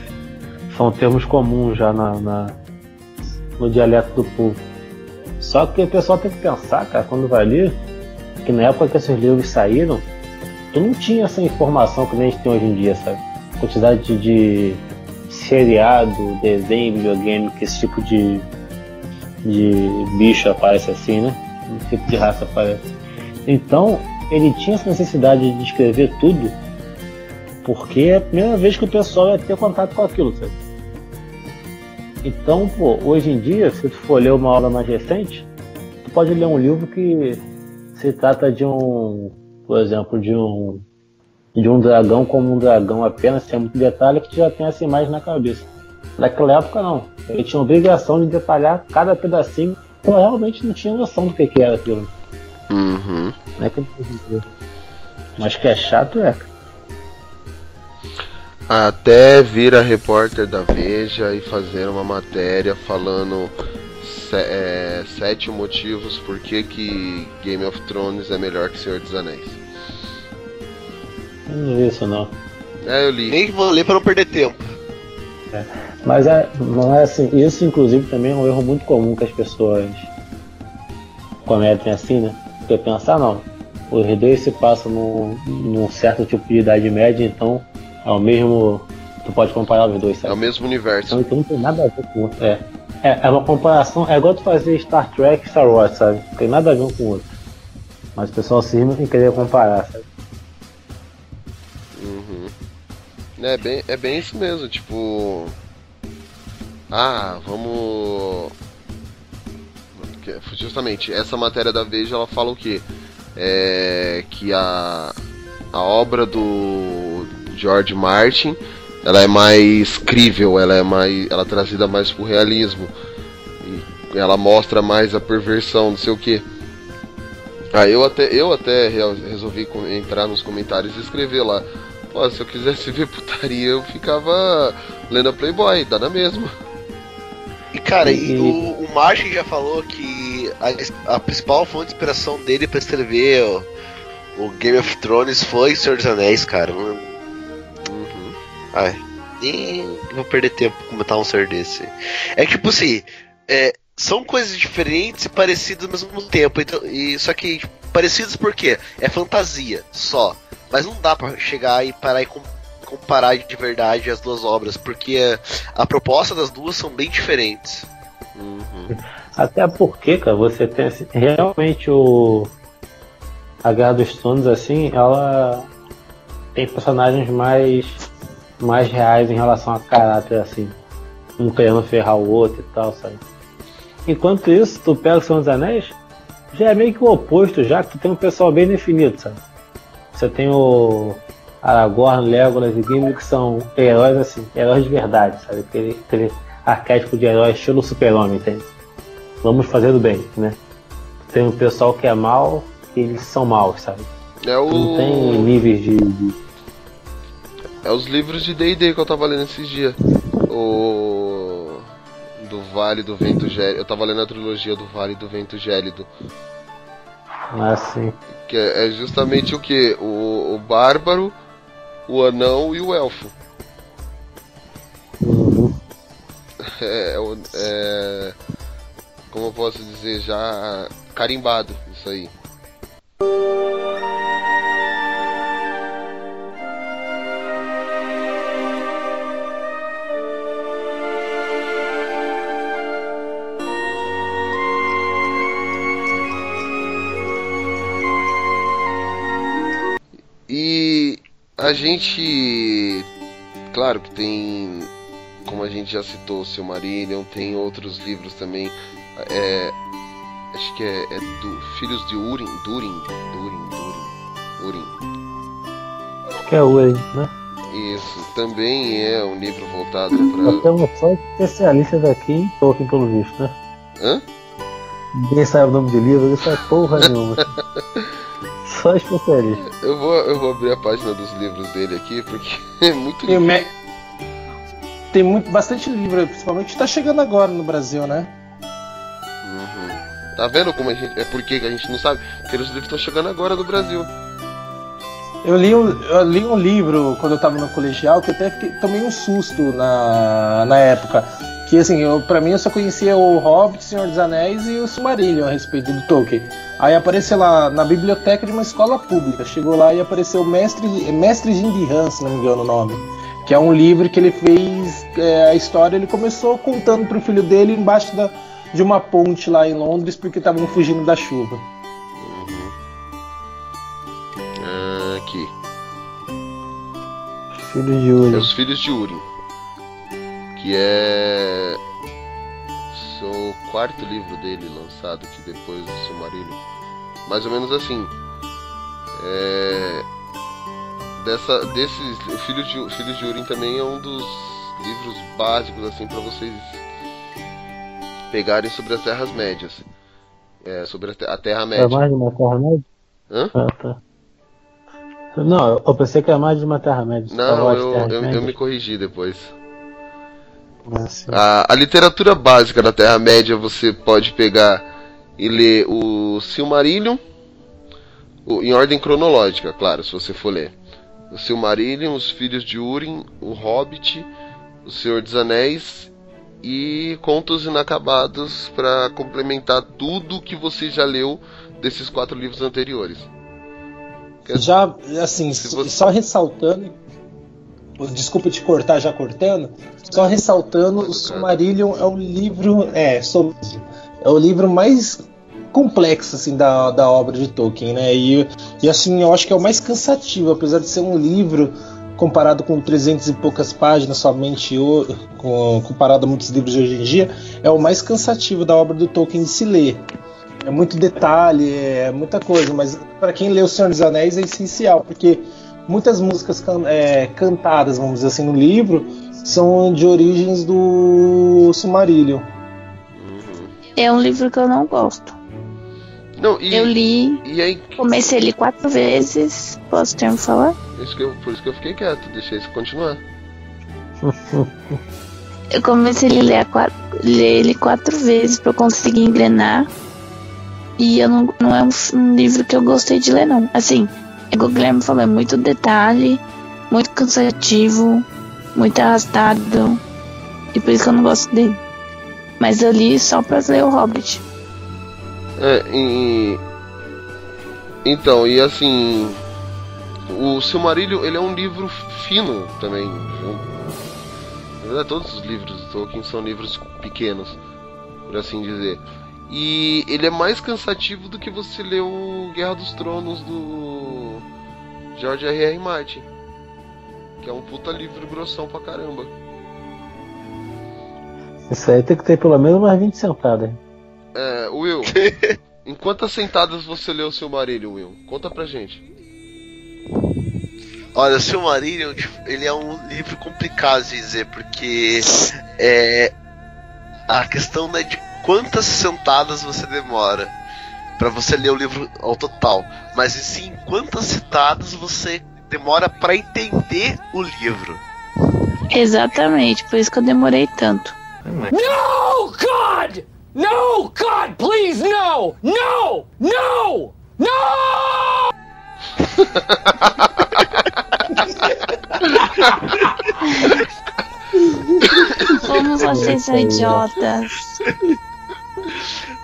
São termos comuns já na, na- no dialeto do povo. Só que o pessoal tem que pensar, cara, quando vai ler, que na época que esses livros saíram, tu não tinha essa informação que nem a gente tem hoje em dia, sabe? Quantidade de, de seriado, desenho, videogame, que esse tipo de, de bicho aparece assim, né? Esse tipo de raça aparece. Então, ele tinha essa necessidade de escrever tudo, porque é a primeira vez que o pessoal ia ter contato com aquilo, sabe? Então, pô, hoje em dia, se tu for ler uma obra mais recente, tu pode ler um livro que se trata de um, por exemplo, de um de um dragão como um dragão apenas, sem muito detalhe, que tu já tem essa imagem na cabeça. Naquela época não. Ele tinha obrigação de detalhar cada pedacinho, eu realmente não tinha noção do que, que era aquilo. Uhum. Não é que. Mas que é chato é. Até vir a repórter da Veja e fazer uma matéria falando se- é, sete motivos por que, que Game of Thrones é melhor que Senhor dos Anéis. Eu não vi isso não. É, eu li. Nem vou ler pra não perder tempo. Mas é, não é assim, isso inclusive também é um erro muito comum que as pessoas cometem assim, né? Porque pensar não. Os dois se passam num, num certo tipo de idade média, então é o mesmo Tu pode comparar os dois, É sabe? o mesmo universo. Então não tem nada a ver com o outro. É. É, é uma comparação, é igual tu fazer Star Trek e Star Wars, sabe? Não tem nada a ver um com o outro. Mas o pessoal se rima sem querer comparar, sabe? Uhum. É bem, é bem isso mesmo, tipo. Ah, vamos. Justamente, essa matéria da Veja ela fala o quê? É que a, a obra do George Martin ela é mais crível, ela é mais. ela é trazida mais pro realismo. E ela mostra mais a perversão, não sei o que. Ah, eu até, eu até re- resolvi entrar nos comentários e escrever lá. Pô, se eu quisesse ver putaria, eu ficava lendo a Playboy, dá na mesma. E cara, e E- o, o Martin já falou que a, a principal fonte de inspiração dele pra escrever o, o Game of Thrones foi Senhor dos Anéis, cara. Não- Uhum. Ai, nem vou perder tempo comentar um ser desse. É que, tipo assim, é, são coisas diferentes e parecidas ao mesmo tempo. Então, e, só que tipo, parecidas por quê? É fantasia, só. Mas não dá pra chegar e parar e com- comparar de verdade as duas obras, porque a proposta das duas são bem diferentes. Uhum. Até porque, cara, você tem assim, realmente o. A Guerra dos Tronos, assim, ela tem personagens mais. Mais reais em relação a caráter, assim. Um querendo ferrar o outro e tal, sabe? Enquanto isso, tu pega o Senhor dos Anéis, já é meio que o oposto, já que tu tem um pessoal bem definido, sabe? Você tem o Aragorn, Legolas e Gimli que são heróis, assim, heróis de verdade, sabe? Aquele, aquele arquétipo de herói estilo super-homem, entende? Vamos fazer do bem, né? Tem um pessoal que é mal eles são maus, sabe? É Não tem o. níveis de- É os livros de D&D que eu tava lendo esses dias. O. Do Vale do Vento Gélido. Eu tava lendo a trilogia do Vale do Vento Gélido. assim. Que é é justamente o que? O, o Bárbaro, o Anão e o Elfo. Uhum. É, é é, como eu posso dizer, já carimbado isso aí. A gente, claro que tem, como a gente já citou, o Silmarillion, tem outros livros também. É, acho que é, é do Filhos de Urim, Durin, Durin, Durin, Urim. Que é aí, né? Isso também é um livro voltado Nós para. temos só especialistas aqui em Tolkien, pelo visto, né? Hã? Ninguém sabe o nome de livro, não sabe porra nenhuma. Só especialista. Eu vou, eu vou abrir a página dos livros dele aqui porque é muito livro. me- tem muito, bastante livro, principalmente tá chegando agora no Brasil, né? Uhum. Tá vendo como a gente. É porque que a gente não sabe? Porque os livros estão chegando agora no Brasil. Eu li, um, eu li um livro quando eu tava no colegial que eu até fiquei, tomei um susto na, na época. Que assim, eu, pra mim eu só conhecia o Hobbit, Senhor dos Anéis e o Silmarillion a respeito do Tolkien. Aí apareceu lá na biblioteca de uma escola pública. Chegou lá e apareceu Mestre, Mestre Jindy Han, se não me engano o nome. Que é um livro que ele fez é, a história. Ele começou contando pro filho dele embaixo da, de uma ponte lá em Londres porque estavam fugindo da chuva. Uhum. Aqui. Filho de É Uri. os Filhos de Urim. Que é. o quarto livro dele lançado aqui depois do Silmarillion. Mais ou menos assim. É. Dessa, desses. Filhos de, Filhos de Urim também é um dos livros básicos assim para vocês pegarem sobre as Terras Médias. É, sobre a Te- a É Terra-média. mais de uma Terra-média? Hã? Ah, tá. Não, eu- pensei que era mais de uma Terra-média. Você Não, eu, eu, eu me corrigi depois. Sim. A, a literatura básica da Terra-média você pode pegar e ler o Silmarillion, o- em ordem cronológica, claro, se você for ler. O Silmarillion, os Filhos de Urim, o Hobbit, o Senhor dos Anéis e Contos Inacabados para complementar tudo que você já leu desses quatro livros anteriores. Já, assim, você- só ressaltando. Desculpa te cortar já cortando, só ressaltando, o Silmarillion é o livro, é, sobre, é o livro mais complexo assim da, da obra de Tolkien, né? E, e assim, eu acho que é o mais cansativo, apesar de ser um livro comparado com 300 e poucas páginas somente com, comparado a muitos livros de hoje em dia, é o mais cansativo da obra do Tolkien de se ler. É muito detalhe, é muita coisa, mas para quem lê O Senhor dos Anéis é essencial, porque muitas músicas can, é, cantadas, vamos dizer assim, no livro são de origens do Silmarillion. É um livro que eu não gosto. Não, e, eu li, e aí, comecei a ler quatro vezes. Posso ter me falar? isso que eu, por isso que eu fiquei quieto, deixei isso continuar. Eu comecei a ler, a quatro, ler ele quatro vezes pra eu conseguir engrenar. E eu não, não é um, um livro que eu gostei de ler, não. Assim, o Guilherme falou, é muito detalhe, muito cansativo, muito arrastado. E por isso que eu não gosto dele. Mas eu li só pra ler o Hobbit. É, e. Então, e assim. O Silmarillion, ele é um livro fino também. Na verdade, todos os livros do Tolkien são livros pequenos, por assim dizer. E ele é mais cansativo do que você ler o Guerra dos Tronos do George R. R. Martin. Que é um puta livro grossão pra caramba. Isso aí tem que ter pelo menos umas 20 sentadas. É, Will, em quantas sentadas você leu o Silmarillion, Will? Conta pra gente. Olha, o Silmarillion, tipo, ele é um livro complicado de dizer, porque é, a questão não é de quantas sentadas você demora para você ler o livro ao total, mas e sim quantas sentadas você demora para entender o livro. Exatamente, por isso que eu demorei tanto. No, God! No, God, please, no! No! No! No! Como vocês são idiotas.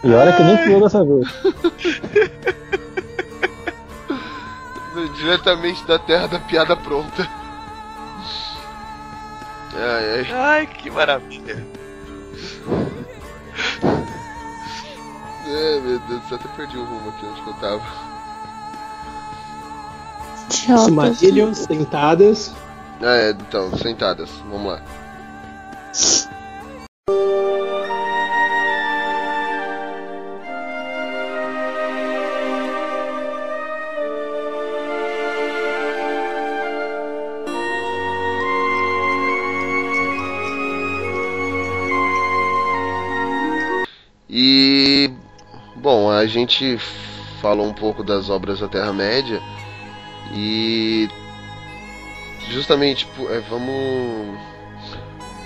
E olha que nem fui eu dessa vez. Diretamente da terra da piada pronta. Ai, ai. Ai, que maravilha. É, meu Deus, até perdi o rumo aqui onde eu tava. Idiotas. Silmarillion, sentadas. Ah, é, então, sentadas, vamos lá. A gente falou um pouco das obras da Terra-média e justamente tipo, é, vamos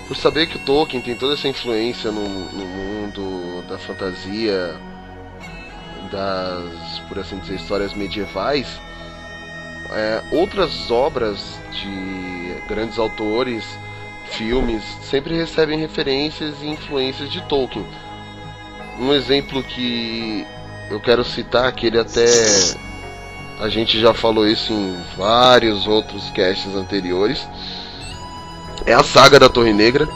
por saber que o Tolkien tem toda essa influência no, no mundo da fantasia, das, por assim dizer, histórias medievais, é, outras obras de grandes autores, filmes, sempre recebem referências e influências de Tolkien. Um exemplo que eu quero citar, que ele até. A gente já falou isso em vários outros casts anteriores. É a saga da Torre Negra.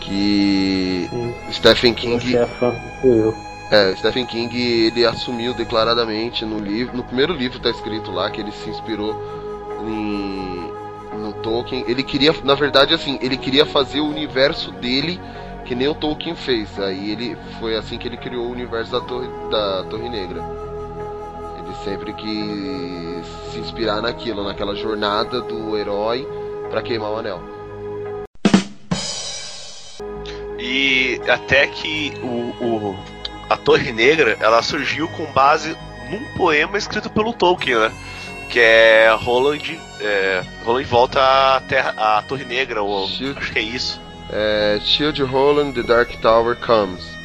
Que Sim. Stephen King. eu. É, Stephen King ele assumiu declaradamente no livro, no primeiro livro tá escrito lá que ele se inspirou em, no Tolkien. Ele queria, na verdade, assim, ele queria fazer o universo dele que nem o Tolkien fez. Aí ele foi assim que ele criou o universo da Torre, da Torre Negra. Ele sempre quis se inspirar naquilo, naquela jornada do herói pra queimar o anel. E até que o, o- a Torre Negra ela surgiu com base num poema escrito pelo Tolkien, né? Que é Roland, é, Roland volta à Terra, à Torre Negra, ou Shield. acho que é isso. É, Shield Roland, The Dark Tower Comes.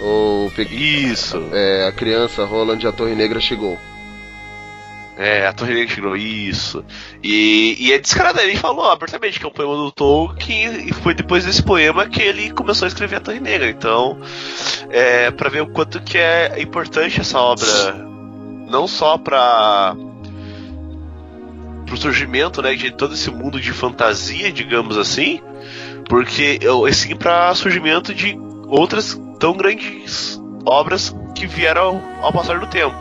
Ou Isso. é, a criança Roland, a Torre Negra chegou. É, a Torre Negra chegou, isso. E, e é descaradamente ele falou abertamente que é um poema do Tolkien e foi depois desse poema que ele começou a escrever a Torre Negra. Então, é para ver o quanto que é importante essa obra, não só pra pro surgimento, né, de todo esse mundo de fantasia, digamos assim, porque é sim para surgimento de outras tão grandes obras que vieram ao passar do tempo.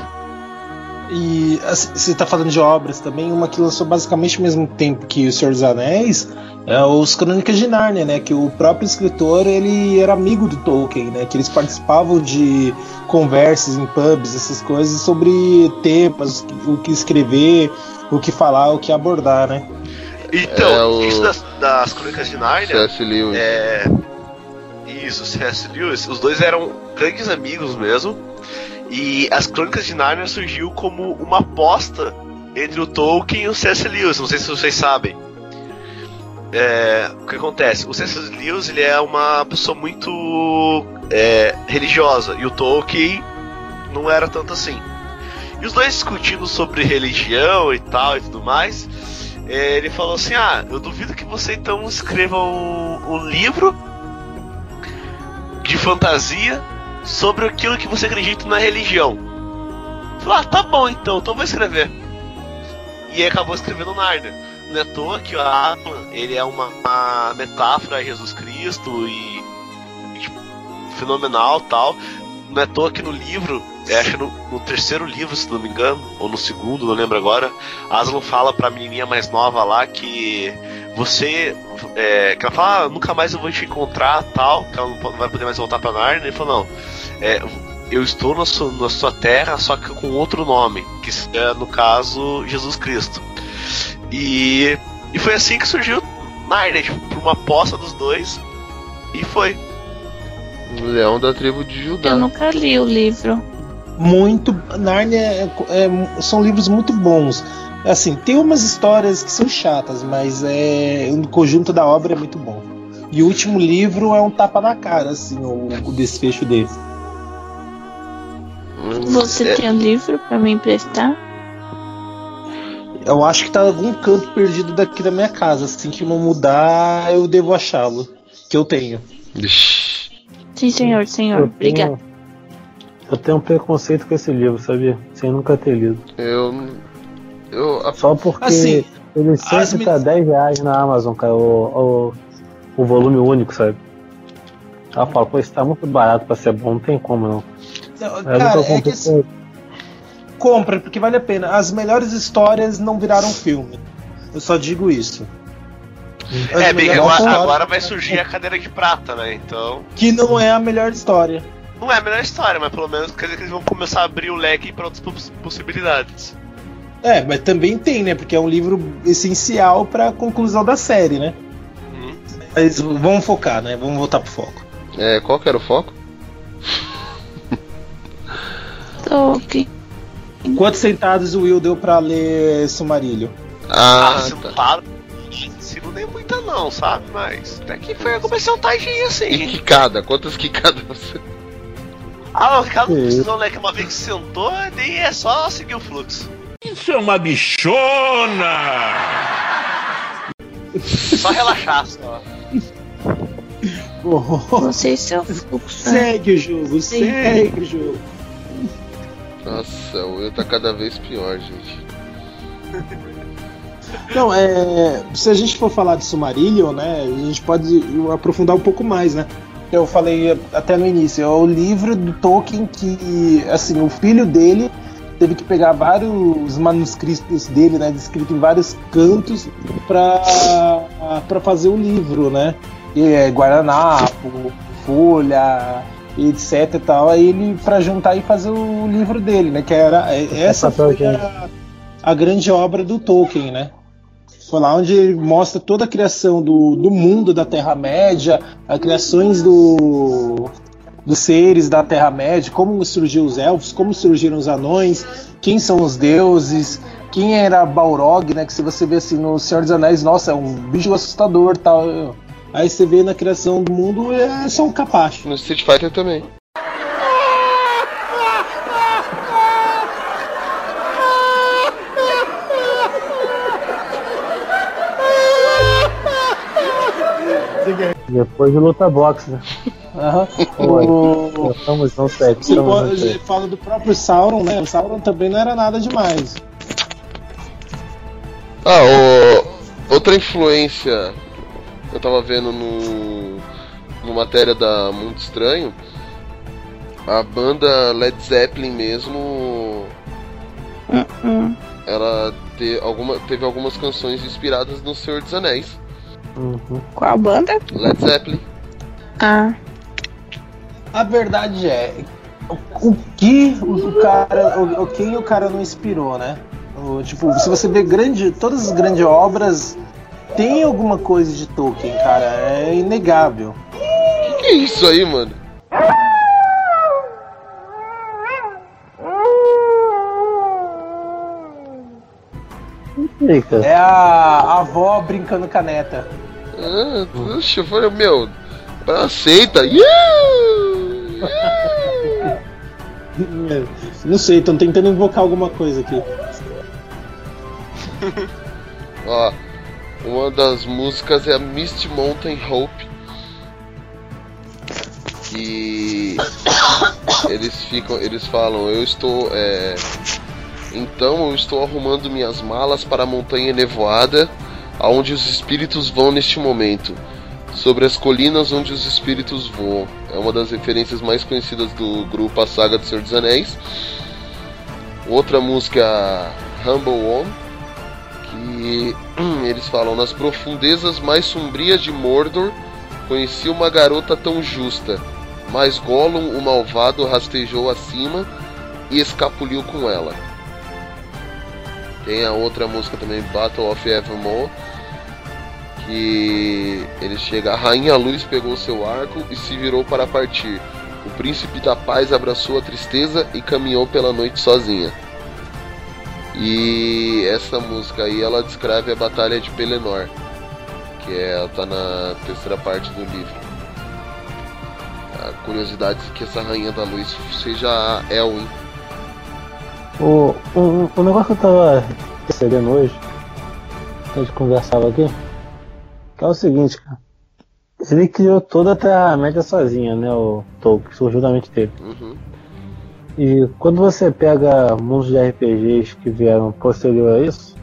E assim, você está falando de obras também, uma que lançou basicamente ao mesmo tempo que O Senhor dos Anéis, é os Crônicas de Nárnia, né? Que o próprio escritor ele era amigo do Tolkien, né? Que eles participavam de conversas em pubs, essas coisas sobre temas, o que escrever, o que falar, o que abordar, né? Então, É, o- isso das, das Crônicas de Nárnia, C.S. Lewis. é. Isso, C.S. Lewis, os dois eram grandes amigos mesmo. E as Crônicas de Nárnia surgiu como uma aposta entre o Tolkien e o C.S. Lewis. Não sei se vocês sabem. É, o que acontece? O C.S. Lewis ele é uma pessoa muito é, religiosa e o Tolkien não era tanto assim. E os dois discutindo sobre religião e tal e tudo mais, ele falou assim: Ah, eu duvido que você então escreva um, um livro de fantasia sobre aquilo que você acredita na religião. Falei, ah, tá bom então, então vou escrever. E aí acabou escrevendo Narnia. Não é à toa que o Atman, ele é uma, uma metáfora a Jesus Cristo e, e, tipo, fenomenal tal. Não é à toa que no livro, é, acho que no, no terceiro livro, se não me engano, ou no segundo, não lembro agora, Aslan fala pra menininha mais nova lá que você. É, que ela fala, ah, nunca mais eu vou te encontrar, tal, que ela não vai poder mais voltar pra Narnia. Ele falou, não, é, eu estou na sua, na sua terra, só que com outro nome, que é, no caso, Jesus Cristo. E, e foi assim que surgiu Narnia, tipo, por uma aposta dos dois, e foi. O Leão da tribo de Judá. Eu nunca li o livro. Muito Nárnia é- é- são livros muito bons assim tem umas histórias que são chatas mas é o conjunto da obra é muito bom e o último livro é um tapa na cara assim o, o desfecho dele Você é, tem um livro pra me emprestar? eu acho que tá em algum canto perdido daqui da minha casa assim que não mudar eu devo achá-lo que eu tenho. Sim, senhor, senhor. Eu Obrigada. tenho, eu tenho um preconceito com esse livro, sabia? Sem nunca ter lido. Eu. Eu. Só porque Assim, ele sempre tá min- 10 reais na Amazon, cara, o, o, o volume único, sabe? Ela fala, pô, isso tá muito barato pra ser bom, não tem como não. Não, cara nunca é que comprei assim, compra porque vale a pena as melhores histórias não viraram filme eu só digo isso As É, bem, agora, agora vai surgir a cadeira de prata, né? Então. que não é a melhor história Não é a melhor história, mas pelo menos quer dizer que eles vão começar a abrir o leque para outras poss- possibilidades. É, mas também tem, né? Porque é um livro essencial pra conclusão da série, né? Uhum. Mas vamos focar, né? Vamos voltar pro foco. É, qual que era o foco? Tolkien. Quantos sentados o Will deu pra ler Sumarilho? Ah, Ah, não tá. para. Se não nem muita não, sabe? Mas até que foi comecei um taginho E assim. quicada? Quantas quicadas você. Ah, o Ricardo não precisou, né? Que uma vez que sentou, daí é só seguir o fluxo. Isso é uma bichona! Só relaxar, só. Você e seu fluxo. segue o jogo, segue o jogo. Nossa, o Will tá cada vez pior, gente. Não, é. Se a gente for falar de Sumarillion, né? A gente pode aprofundar um pouco mais, né? Eu falei até no início, é o livro do Tolkien que, assim, o filho dele teve que pegar vários manuscritos dele, né, escrito em vários cantos para fazer o livro, né? E é guardanapo, folha, etc e tal. Aí ele para juntar e fazer o livro dele, né? Que era é- essa foi a, a grande obra do Tolkien, né? Foi lá onde ele mostra toda a criação do, do mundo da Terra-média, as criações do, dos seres da Terra-média, como surgiu os elfos, como surgiram os anões, quem são os deuses, quem era Balrog, né? Que se você vê assim no Senhor dos Anéis, nossa, é um bicho assustador tal. Aí você vê na criação do mundo, é só um capacho. No Street Fighter também. Depois de luta boxe, né? Aham. Oi. O- Estamos. Você Estamos pode- fala do próprio Sauron, né? O Sauron também não era nada demais. Ah, o- outra influência eu tava vendo no, no matéria da Mundo Estranho, a banda Led Zeppelin mesmo, Hum, ela te, alguma, teve algumas canções inspiradas no Senhor dos Anéis. Uhum. Qual banda? Led Zeppelin. Ah, A verdade é, o, que o, cara, o, o quem o cara não inspirou, né? O, tipo, se você vê grande, todas as grandes obras tem alguma coisa de Tolkien, cara, é inegável. Que que é isso aí, mano? É a, a avó brincando com a neta. Ah, puxa, eu falei, meu, aceita. Yeah! Não sei, estão tentando invocar alguma coisa aqui. Ó, uma das músicas é a Misty Mountain Hope. Que eles ficam, eles falam, eu estou, é, então eu estou arrumando minhas malas para a montanha nevoada, aonde os espíritos vão neste momento, sobre as colinas onde os espíritos voam. É uma das referências mais conhecidas do grupo A Saga do Senhor dos Anéis. Outra música, Humble One, que eles falam nas profundezas mais sombrias de Mordor conheci uma garota tão justa mas Gollum o malvado rastejou acima e escapuliu com ela tem a outra música também Battle of Evermore que ele chega a rainha luz pegou seu arco e se virou para partir o príncipe da paz abraçou a tristeza e caminhou pela noite sozinha e essa música aí ela descreve a batalha de Pelennor, que é ela tá na terceira parte do livro. A curiosidade é que essa rainha da luz seja a Elwin. O, o, o negócio que eu tava percebendo hoje, que a gente conversava aqui, que é o seguinte, cara. Ele criou toda a Terra-média sozinha, né? O Tolkien, surgiu da mente dele. Uhum. E quando você pega mundos de RPGs que vieram posterior a isso,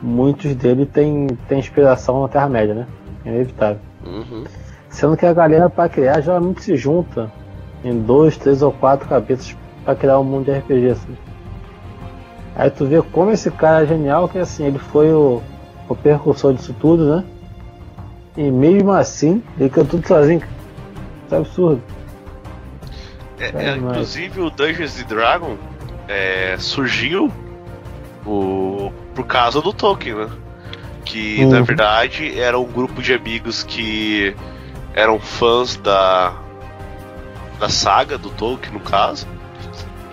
muitos deles têm, têm inspiração na Terra-média, né? É inevitável. Uhum. Sendo que a galera para criar geralmente se junta em dois, três ou quatro cabeças para criar um mundo de RPG assim. Aí tu vê como esse cara é genial, que assim, ele foi o, o percursor disso tudo, né? E mesmo assim, ele criou tudo sozinho. Isso é absurdo. É, É, é, inclusive o Dungeons and Dragon é, surgiu o, por causa do Tolkien, né? Que Uhum. na verdade era um grupo de amigos que eram fãs da, da saga do Tolkien, no caso,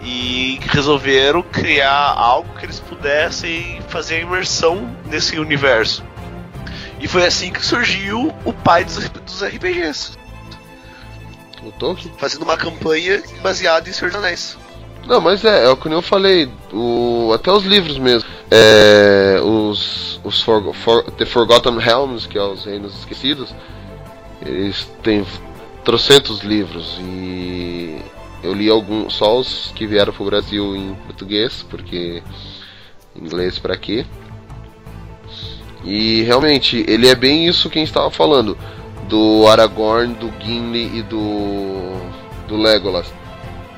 e resolveram criar algo que eles pudessem fazer a imersão nesse universo. E foi assim que surgiu o pai dos, dos RPGs, O Tolkien? fazendo uma campanha baseada em Senhor dos Anéis. Não, mas é, é o que eu falei, o, até os livros mesmo. É, os os for, for- The Forgotten Realms, que é os Reinos Esquecidos, eles têm trocentos livros e eu li alguns, só os que vieram pro Brasil em português, porque inglês pra quê? E realmente, ele é bem isso que a gente estava falando, do Aragorn, do Gimli e do do Legolas.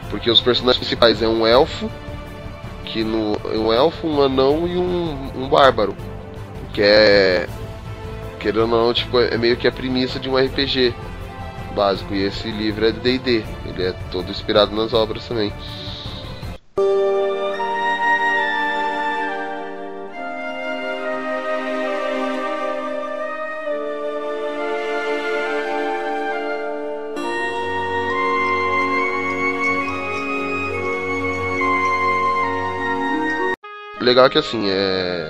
Porque os personagens principais é um elfo, que no um elfo, um anão e um, um bárbaro, que é querendo ou não, tipo, é meio que a premissa de um RPG básico. E esse livro é de D&D, ele é todo inspirado nas obras também. Legal que assim, é.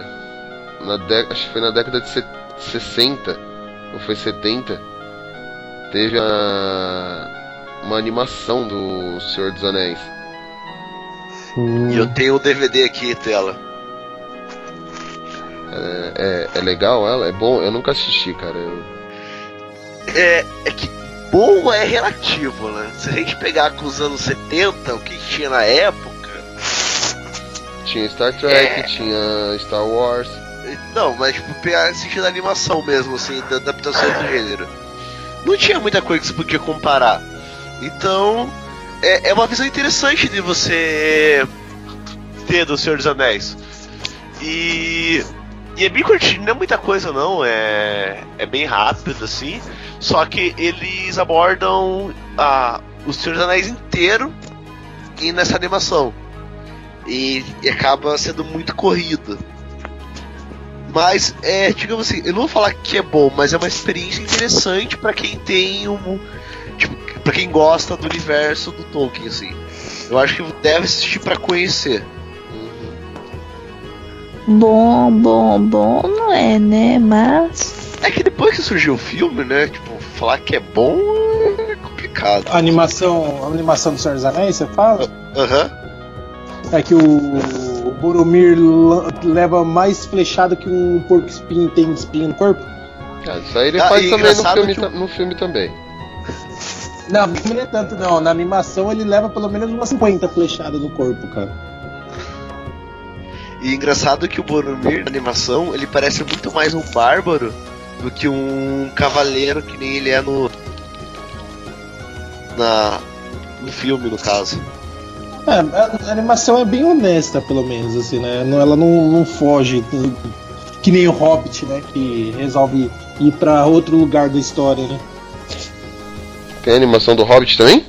Na década, acho que foi na década de se- 60 ou foi 70, teve a, uma animação do Senhor dos Anéis. Sim. E eu tenho o DVD aqui, tela. É, é, é legal ela? É bom? Eu nunca assisti, cara. Eu- É, é que bom é relativo, né? Se a gente pegar com os anos 70, o que tinha na época, Tinha Star Trek, É. tinha Star Wars. Não, mas tipo, sentido da animação mesmo, assim, da adaptação do gênero. Não tinha muita coisa que você podia comparar. Então, é, é uma visão interessante de você ter do Senhor dos Anéis. E, e é bem curtinho, não é muita coisa não, é, é bem rápido assim. Só que eles abordam a, o Senhor dos Anéis inteiro e nessa animação. E, e acaba sendo muito corrido. Mas é, digamos assim, eu não vou falar que é bom, mas é uma experiência interessante para quem tem um. Tipo, pra quem gosta do universo do Tolkien, assim. Eu acho que deve assistir para conhecer. Bom, bom, bom não é, né? Mas. É que depois que surgiu o filme, né? Tipo, falar que é bom é complicado. A animação, a animação do Senhor dos Anéis, você fala? Aham. É que o, o Boromir leva mais flechado que um porco espinho tem espinho no corpo? Ah, isso aí ele Ah, faz e também no engraçado filme, que o- no filme também. Não, no filme não é tanto não. Na animação ele leva pelo menos umas 50 flechadas no corpo, cara. E engraçado que o Boromir na animação, ele parece muito mais um bárbaro do que um cavaleiro que nem ele é no na no filme no caso. É, a, a animação é bem honesta, pelo menos, assim, né? Não- Ela não, não foge do- que nem o Hobbit, né? Que resolve ir pra outro lugar da história, né? Tem a animação do Hobbit também?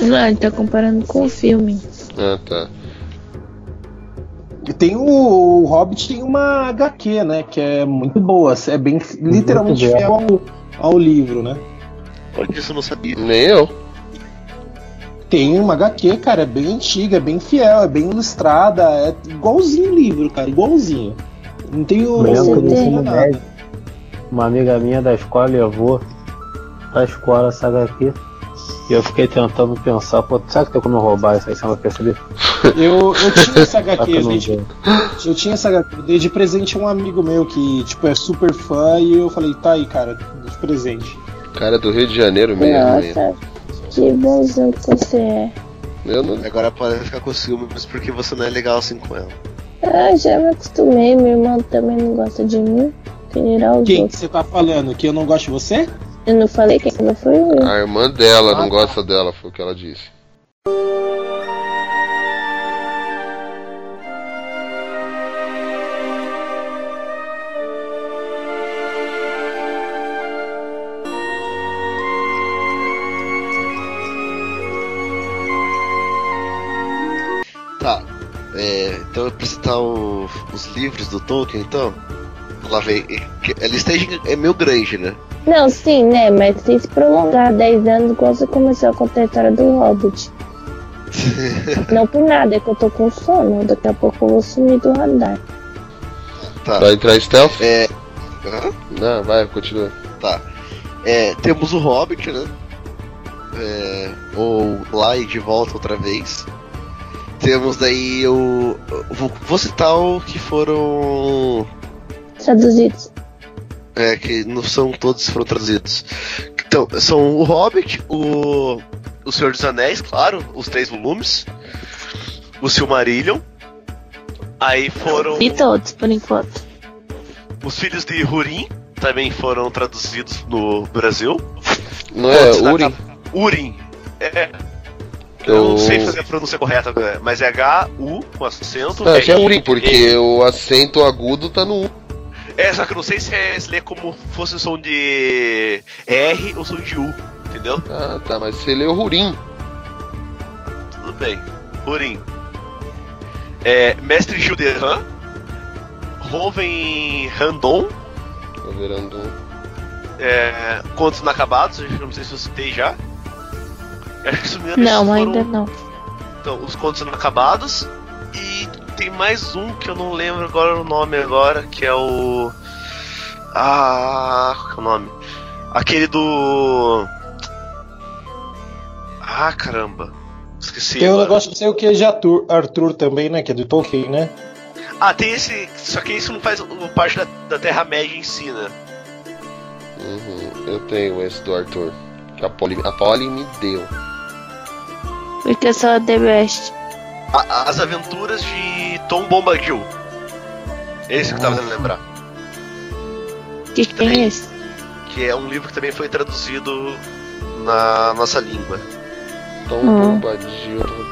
Não, ele tá comparando com o filme. Ah, tá. E tem o, o Hobbit tem uma HQ, né? Que é muito boa. É bem literalmente fiel ao, ao livro, né? Olha que isso eu não sabia. Nem eu. Tem uma HQ, cara, é bem antiga, é bem fiel, é bem ilustrada, é igualzinho o livro, cara, igualzinho. Não tem o. Você médio, uma amiga minha da escola levou pra escola essa HQ. E eu fiquei tentando pensar, pô, será que tem como eu roubar isso aí sem ela perceber? Eu, eu tinha essa HQ, eu gente. vi. Eu tinha essa HQ, eu dei de presente a um amigo meu que, tipo, é super fã e eu falei, tá aí, cara, de presente. Cara do Rio de Janeiro mesmo. Nossa, que bonzinho que você é. Eu não. Agora pode ficar com ciúmes porque você não é legal assim com ela. Ah, já me acostumei, meu irmão também não gosta de mim. General Quem que você tá falando? Que eu não gosto de você? Eu não falei quem não foi eu. A irmã dela Ah, não tá. gosta dela, foi o que ela disse. Então eu vou apresentar o- os livros do Tolkien, então. Lá vem. A listagem é meio grande, né? Não, sim, né? Mas se se prolongar 10 anos, igual você começou a contar a história do Hobbit. não por nada, é que eu tô com sono. Daqui a pouco eu vou sumir do radar. Tá. Vai entrar stealth? É. hã? Não, vai, continua. Tá. É, temos o Hobbit, né? É, ou lá e de volta outra vez. Temos daí o. Vou, vou citar o que foram. Traduzidos. É, que não são todos que foram traduzidos. Então, são o Hobbit, o. O Senhor dos Anéis, claro, os três volumes. O Silmarillion. Aí foram. E todos, por enquanto. Os Filhos de Hurin também foram traduzidos no Brasil. Não é na Urim? Cap- Urim. É. Eu não sei fazer a pronúncia correta, mas é H-U com acento. Que é R- Urim, porque o acento agudo tá no U. É, só que eu não sei se, é, se lê como fosse o som de R ou som de U, entendeu? Ah, tá, mas você leu Urim. Tudo bem. Urim. É, Mestre Gilderan. Roven Randon. Virando um. É, Contos Inacabados, não sei se eu citei já. Que mesmo. Não, foram- ainda não. Então, os contos inacabados. E tem mais um que eu não lembro agora o nome agora, que é o. Ah. Qual que é o nome? Aquele do. Ah, caramba. Esqueci. Tem um agora. negócio, sei o que é de Arthur, Arthur também, né? Que é do Tolkien, né? Ah, tem esse. Só que isso não faz parte da, da Terra-média em si, né? Uhum, eu tenho esse do Arthur. Que a Polly, a Polly me deu. Porque eu sou a The Best. A- as aventuras de Tom Bombadil. Esse que eu tava tentando lembrar. Que que tem esse? Que é um livro que também foi traduzido na nossa língua. Tom Hum. Bombadil. eu tava-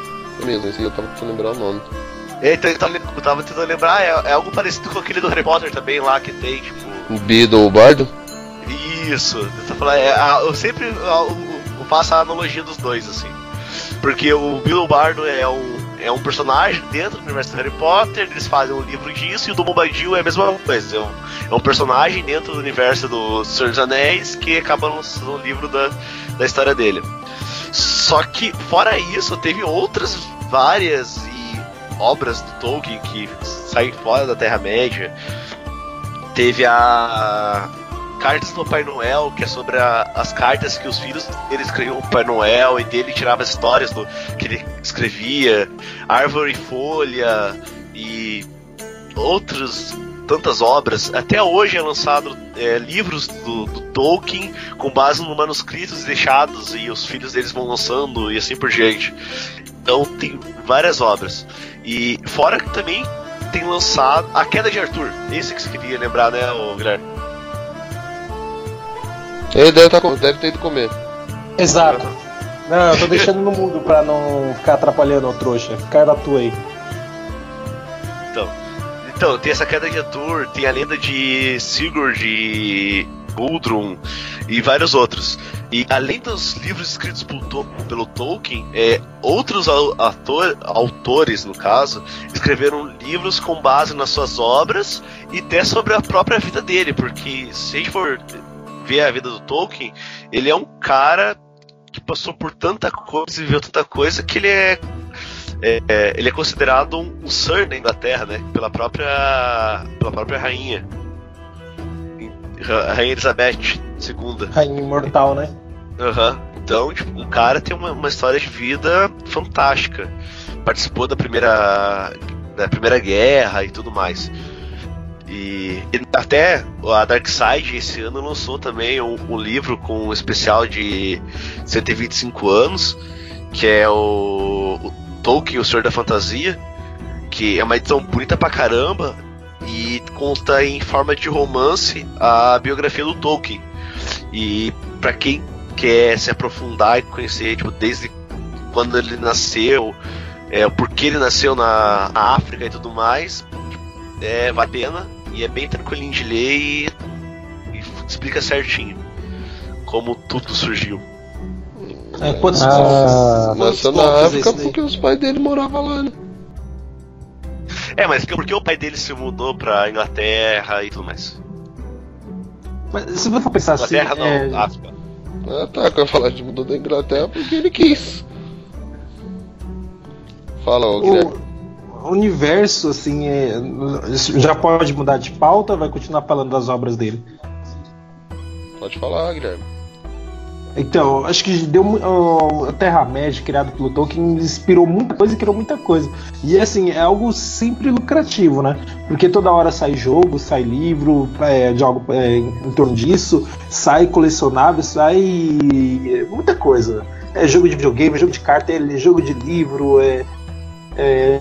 Mesmo, esse aí eu tava tentando lembrar o nome. É, então eu tava, eu tava tentando lembrar, é, é algo parecido com aquele do Harry Potter também lá que tem, tipo. Beedle Bardo? Isso, eu, falando, é, a- eu sempre eu- eu faço a analogia dos dois, assim. Porque o Bill Bardo é um, é um personagem dentro do universo do Harry Potter, eles fazem um livro disso, e o do Bombadil é a mesma coisa. É um, é um personagem dentro do universo do Senhor dos Anéis que acaba lançando um livro da, da história dele. Só que, fora isso, teve outras várias e obras do Tolkien que saem fora da Terra-média. Teve a Cartas do Pai Noel, que é sobre a- as cartas que os filhos dele escreviam pro Pai Noel e dele tirava as histórias do, que ele escrevia. Árvore e Folha e outras tantas obras. Até hoje é lançado é, livros do, do Tolkien com base nos manuscritos deixados e os filhos deles vão lançando e assim por diante. Então tem várias obras. E fora que também tem lançado A Queda de Arthur. Esse que você queria lembrar, né, Guilherme? Ele deve, tá, deve ter ido comer. Exato. Não, eu tô deixando no mundo pra não ficar atrapalhando o trouxa. Ficar da tua aí. Então, tem essa queda de Arthur, tem a lenda de Sigurd e Gudrun e vários outros. E além dos livros escritos pelo, To- pelo Tolkien, é, outros ator- autores, no caso, escreveram livros com base nas suas obras e até sobre a própria vida dele, porque se a gente for ver a vida do Tolkien, ele é um cara que passou por tanta coisa e viveu tanta coisa que ele é é, é, ele é considerado um, um Sir da Inglaterra, né? Pela própria, pela própria rainha. Ra- Rainha Elizabeth II. Rainha imortal, né? Aham. Então, tipo, o cara tem uma, uma história de vida fantástica. Participou da primeira, da primeira guerra e tudo mais. E, e até a Dark Side esse ano lançou também um, um livro com um especial de 125 anos, que é o, o Tolkien, o Senhor da Fantasia, que é uma edição bonita pra caramba e conta em forma de romance a biografia do Tolkien. E pra quem quer se aprofundar e conhecer, tipo, desde quando ele nasceu, é, o porquê ele nasceu na, na África e tudo mais, é, vale a pena e é bem tranquilinho de ler e, e explica certinho como tudo surgiu. É, quantos, Ah, quantos Nasceu na África porque os pais dele moravam lá, né? É, mas por que o pai dele se mudou pra Inglaterra e tudo mais? Mas se você for pensar assim. Inglaterra não, é, África. Ah tá, que eu ia falar de mudou da Inglaterra porque ele quis. Fala, ô Guilherme. O universo, assim, é, já pode mudar de pauta vai continuar falando das obras dele? Pode falar, Guilherme. Então, acho que deu o- a Terra-média criado pelo Tolkien inspirou muita coisa e criou muita coisa. E assim, é algo sempre lucrativo, né? Porque toda hora sai jogo, sai livro é, de algo é, em torno disso, sai colecionável, sai muita coisa. É jogo de videogame, jogo de carta, é jogo de livro, é, é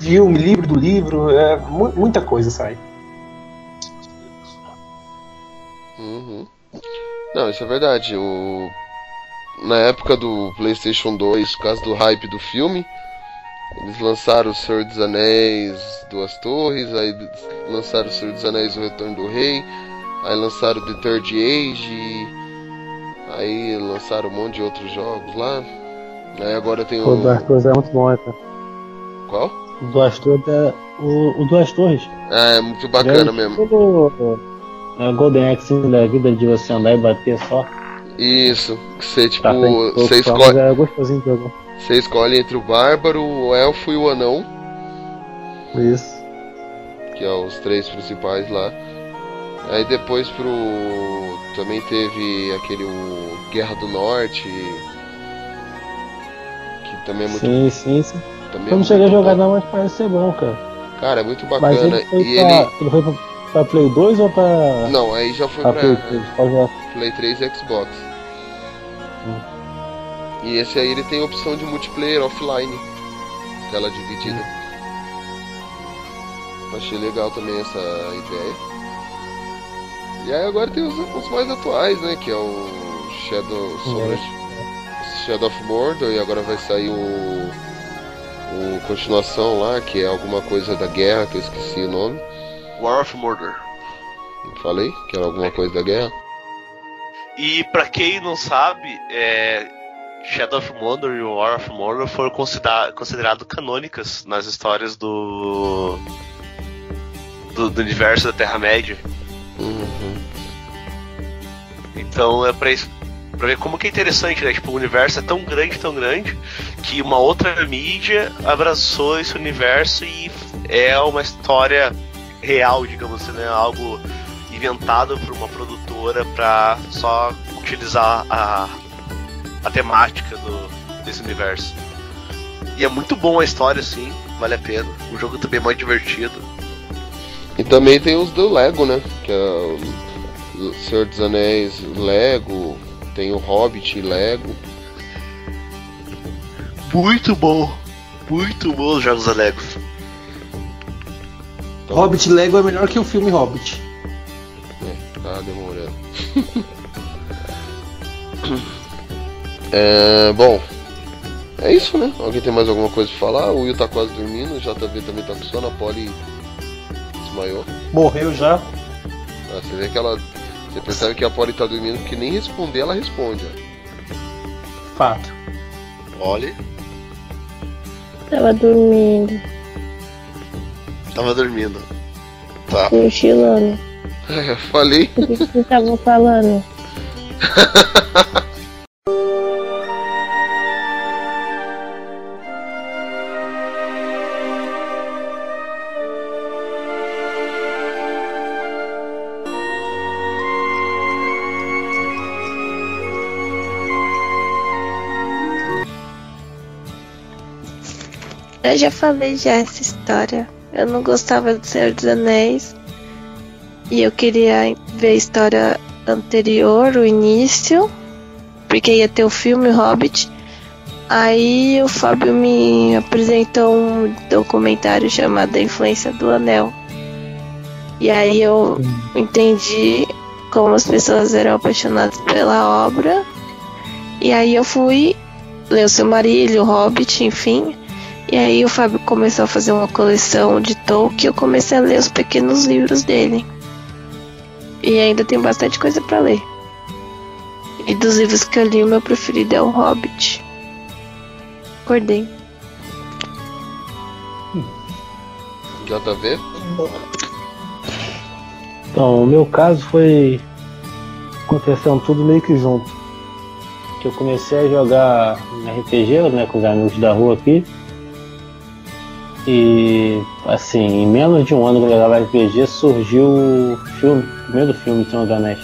filme, livro do livro, é mu- muita coisa sai. Uhum. Não, isso é verdade. O... Na época do PlayStation 2, por causa do hype do filme, eles lançaram O Senhor dos Anéis Duas Torres, aí lançaram O Senhor dos Anéis O Retorno do Rei, aí lançaram The Third Age, aí lançaram um monte de outros jogos lá. Aí agora tem o o. Duas Torres é muito bom, né, cara? Qual? O Duas Torres é. O, o Duas Torres. É, muito bacana é mesmo. Tipo, é, Golden Axe da vida de você andar e bater só. Isso, você tipo. Tá, tem pouco Você escolhe. é gostosinho de jogar. Você escolhe entre o bárbaro, o elfo e o anão, Isso. que é os três principais lá. Aí depois pro. Também teve aquele o Guerra do Norte. Que também é muito. Sim, sim, sim. Também Eu não é cheguei a jogar bom. não, mas parece ser bom, cara. Cara, é muito Mas bacana. ele foi, E pra, ele. ele foi pra, pra Play 2 ou pra, Não, aí já foi pra pra Play 3? Qual já? Play 3 e Xbox. Hum. E esse aí ele tem opção de multiplayer offline. Tela dividida. Achei legal também essa ideia. E aí agora tem os, os mais atuais, né? Que é o Shadow, sobre, Shadow of Mordor e agora vai sair o, o continuação lá, que é alguma coisa da guerra, que eu esqueci o nome. War of Mordor. Falei que era alguma coisa da guerra. E pra quem não sabe, é, Shadow of Mordor e War of Mordor foram considerados considerado canônicas nas histórias do, do, do universo da Terra-média. Uhum. Então é pra, isso, pra ver como que é interessante, né? Tipo, o universo é tão grande, tão grande, que uma outra mídia abraçou esse universo e é uma história real, digamos assim, né? Algo inventado por uma produtora pra só utilizar a, a temática do, desse universo. E é muito bom a história, sim, vale a pena. O jogo também é muito divertido. E também tem os do Lego, né? Que é o Senhor dos Anéis Lego, tem o Hobbit Lego. Muito bom! Muito bom os jogos da Lego. Então, Hobbit Lego é melhor que o filme Hobbit. É, tá demorando. é, bom, é isso, né? Alguém tem mais alguma coisa pra falar? O Will tá quase dormindo, o JV também tá com sono, a Polly desmaiou. Morreu já. Ah, você vê que ela. Você percebe que a Polly tá dormindo porque nem responder ela responde, ó. Fato. Olha, Tava dormindo, tava dormindo. Tá. cochilando. É, falei. O que que vocês estavam falando? Eu já falei já essa história. Eu não gostava do Senhor dos Anéis. E eu queria ver a história anterior, o início. Porque ia ter o filme Hobbit. Aí o Fábio me apresentou um documentário chamado A Influência do Anel. E aí eu entendi como as pessoas eram apaixonadas pela obra. E aí eu fui ler o Silmarillion, o Hobbit, enfim. E aí o Fábio começou a fazer uma coleção de Tolkien, eu comecei a ler os pequenos livros dele. E ainda tem bastante coisa pra ler. E dos livros que eu li, o meu preferido é o Hobbit. Acordei. JV? Então, o meu caso foi acontecendo tudo meio que junto. Que eu comecei a jogar RPG, né, com os amigos da rua aqui. E assim, em menos de um ano que eu jogava RPG, surgiu o filme, o primeiro filme de Senhor dos Anéis.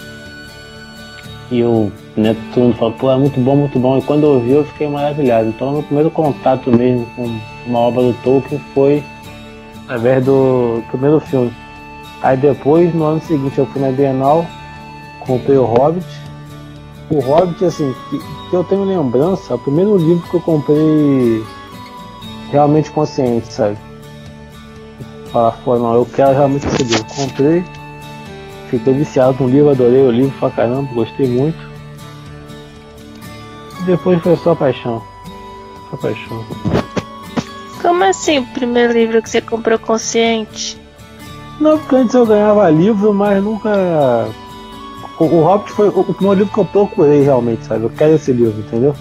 E eu, né, falou, pô, é muito bom, muito bom. E quando eu vi, eu fiquei maravilhado. Então, meu primeiro contato mesmo com uma obra do Tolkien foi através do primeiro filme. Aí depois, no ano seguinte, eu fui na Bienal, comprei o Hobbit. O Hobbit, assim, que, que eu tenho lembrança, o primeiro livro que eu comprei realmente consciente, sabe? Falar, pô, não, eu quero realmente esse livro. Comprei, fiquei viciado no livro, adorei o livro pra caramba, gostei muito. E depois foi só paixão. Só paixão. Como assim o primeiro livro que você comprou consciente? Não, porque antes eu ganhava livro, mas nunca. O, o Hobbit foi o, o primeiro livro que eu procurei realmente, sabe? Eu quero esse livro, entendeu?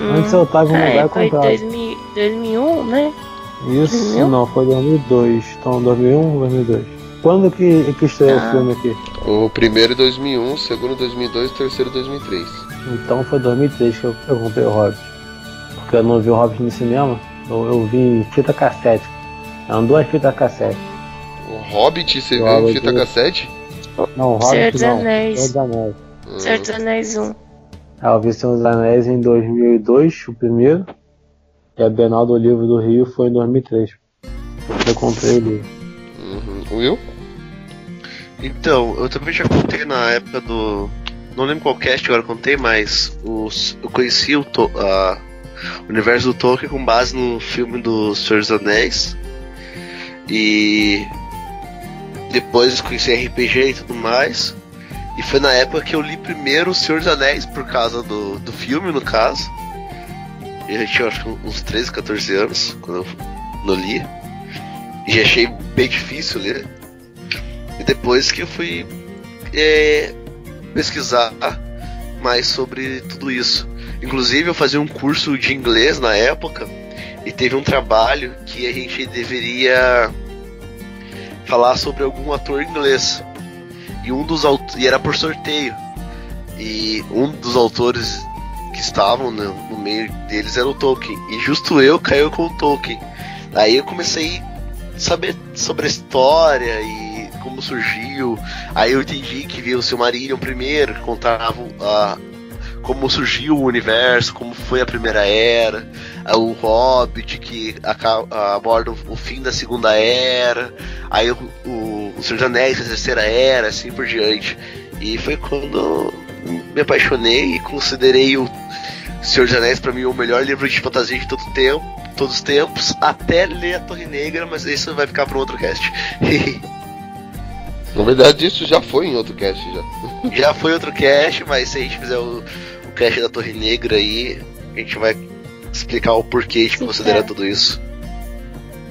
Antes eu tava em um Ah, lugar é, e foi comprava. 2000, 2001, né? Isso, 2000? não, foi 2002. Então, 2001, 2002. Quando que, que estreou Ah. o filme aqui? O primeiro em 2001, o segundo em 2002, o terceiro em 2003. Então foi 2003 que eu, eu comprei o Hobbit. Porque eu não vi o Hobbit no cinema, eu, eu vi fita cassete. Eram duas fitas cassete. O Hobbit, você Eu viu aluguei. fita cassete? Não, o Senhor Hobbit dos não. Anéis. Senhor dos Anéis. Hum, Senhor dos Anéis 1. Ah, eu vi Senhor dos Anéis em 2002, o primeiro. E a Bienal do Livro do Rio foi em 2003. Eu comprei o livro. Uhum. Will? Então, eu também já contei na época do. Não lembro qual cast agora eu contei, mas os, eu conheci o, To- a- o universo do Tolkien com base no filme do Senhor dos Anéis. E depois conheci RPG e tudo mais. E foi na época que eu li primeiro O Senhor dos Anéis, por causa do, do filme, no caso. Eu tinha acho uns 13, 14 anos quando eu não li. E achei bem difícil ler. E depois que eu fui é, pesquisar mais sobre tudo isso. Inclusive eu fazia um curso de inglês na época e teve um trabalho que a gente deveria falar sobre algum ator inglês. E um dos e era por sorteio. E um dos autores que estavam no, no meio deles era o Tolkien. E justo eu caiu com o Tolkien. Aí eu comecei a saber sobre a história e como surgiu. Aí eu entendi que viu o Silmarillion primeiro, que contava a, como surgiu o universo, como foi a primeira era, o Hobbit que aborda o fim da segunda era, aí o, o, o Senhor dos Anéis, a terceira era, assim por diante. E foi quando me apaixonei e considerei o Senhor dos Anéis para mim o melhor livro de fantasia de todo tempo, todos os tempos, até ler a Torre Negra, mas isso vai ficar para outro cast. Na verdade, isso já foi em outro cast já. Já foi outro cast, mas se a gente fizer o, o cast da Torre Negra aí, a gente vai explicar o porquê de considerar tudo isso.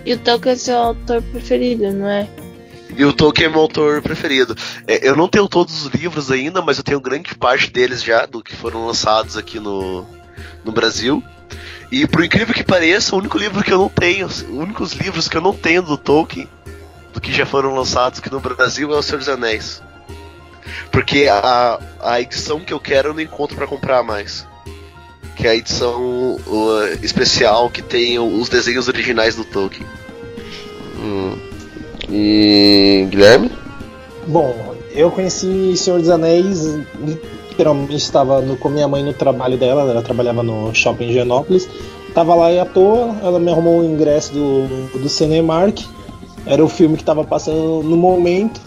E o Tolkien é seu autor preferido, não é? E o Tolkien é meu autor preferido. É, eu não tenho todos os livros ainda, mas eu tenho grande parte deles já, do que foram lançados aqui no, no Brasil. E por incrível que pareça, o único livro que eu não tenho, os únicos livros que eu não tenho do Tolkien, do que já foram lançados aqui no Brasil, é O Senhor dos Anéis. Porque a, a edição que eu quero eu não encontro para comprar mais que é a edição uh, especial que tem os desenhos originais do Tolkien. Hum. E Guilherme? Bom, eu conheci Senhor dos Anéis, literalmente estava no, com minha mãe no trabalho dela, ela trabalhava no shopping Genópolis. Tava lá e à toa, ela me arrumou o ingresso do, do Cinemark. Era o filme que estava passando no momento.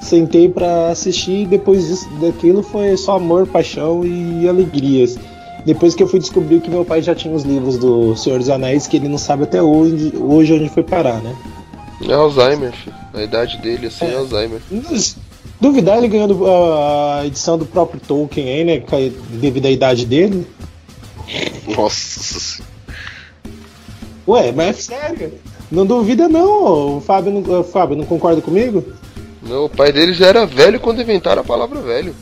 Sentei para assistir e depois disso, daquilo foi só amor, paixão e alegrias. Depois que eu fui descobrir que meu pai já tinha os livros do Senhor dos Anéis, que ele não sabe até hoje onde foi parar, né? É Alzheimer, filho. A idade dele, assim, é, é Alzheimer. Duvidar ele ganhando a edição do próprio Tolkien aí, né? Devido à idade dele. Nossa. Ué, mas é sério. Não duvida não, o Fábio não, o Fábio, não concorda comigo? Não, o pai dele já era velho quando inventaram a palavra velho.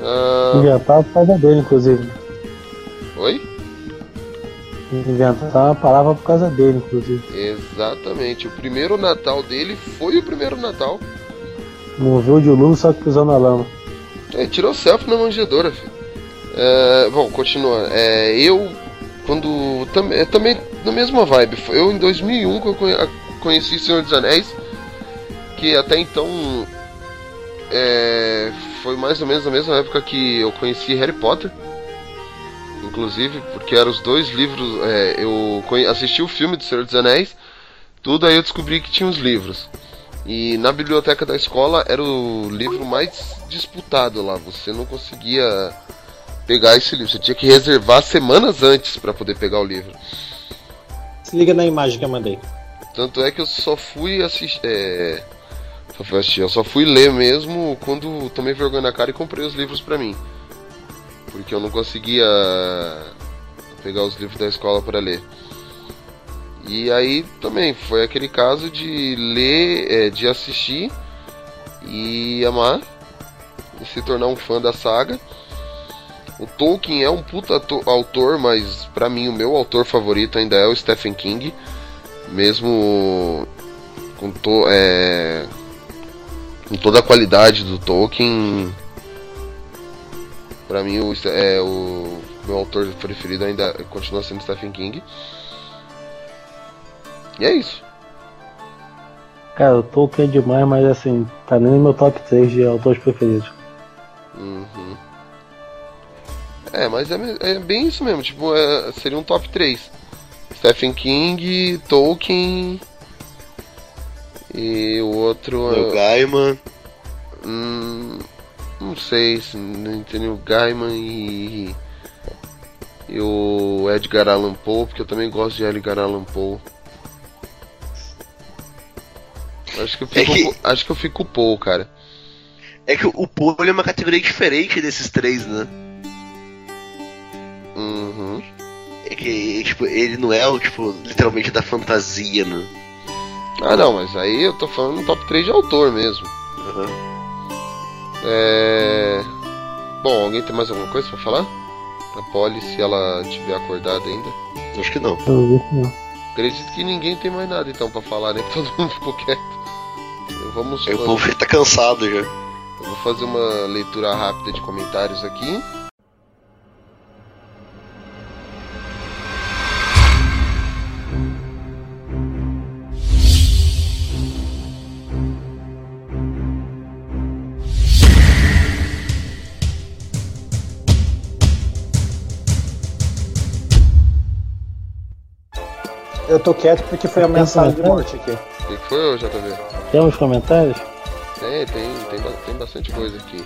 Uh... Inventar por causa dele, inclusive. Oi? Inventar uma palavra por causa dele, inclusive. Exatamente. O primeiro Natal dele foi o primeiro Natal. Moveu de luz, só que pisou na lama. É, tirou selfie na manjedoura, filho. É, bom, continua. É, eu, quando. Tam, é, também na mesma vibe. Eu, em 2001, que eu conheci Senhor dos Anéis, que até então. É, foi mais ou menos na mesma época que eu conheci Harry Potter. Inclusive, porque eram os dois livros. É, eu assisti o filme do Senhor dos Anéis, tudo aí eu descobri que tinha os livros. E na biblioteca da escola era o livro mais disputado lá. Você não conseguia pegar esse livro, você tinha que reservar semanas antes para poder pegar o livro. Se liga na imagem que eu mandei. Tanto é que eu só fui assistir. É Só fui assistir. Eu só fui ler mesmo quando tomei vergonha na cara e comprei os livros pra mim. Porque eu não conseguia pegar os livros da escola para ler. E aí também foi aquele caso de ler, é, de assistir e amar e se tornar um fã da saga. O Tolkien é um puta autor, mas para mim o meu autor favorito ainda é o Stephen King, mesmo com, to, é, com toda a qualidade do Tolkien, para mim o, é, o meu autor preferido ainda continua sendo Stephen King. E é isso. Cara, o Tolkien é demais, mas assim, tá nem no meu top 3 de autores preferidos. Uhum. É, mas é, é, bem isso mesmo, tipo, é, seria um top 3. Stephen King, Tolkien, e o outro. O Gaiman. Hum, não sei se o Gaiman e. E o Edgar Allan Poe, porque eu também gosto de Edgar Allan Poe. Acho que eu fico, É que- acho que eu fico Paul, cara. É que o ele é uma categoria diferente desses três, né? Uhum. É que, tipo, ele não é o, tipo, literalmente da fantasia, né? Ah, não, mas aí eu tô falando no top 3 de autor mesmo. Aham. É. Bom, alguém tem mais alguma coisa pra falar? A Polly, se ela tiver acordada ainda. Acho que não. Acredito que ninguém tem mais nada então pra falar, né? Que todo mundo ficou quieto. Vamos. O povo tá cansado já. Eu vou fazer uma leitura rápida de comentários aqui. Eu tô quieto porque foi ameaçado de morte aqui. O que foi, ô JV? Temos comentários? Tem, tem, tem, tem bastante coisa aqui.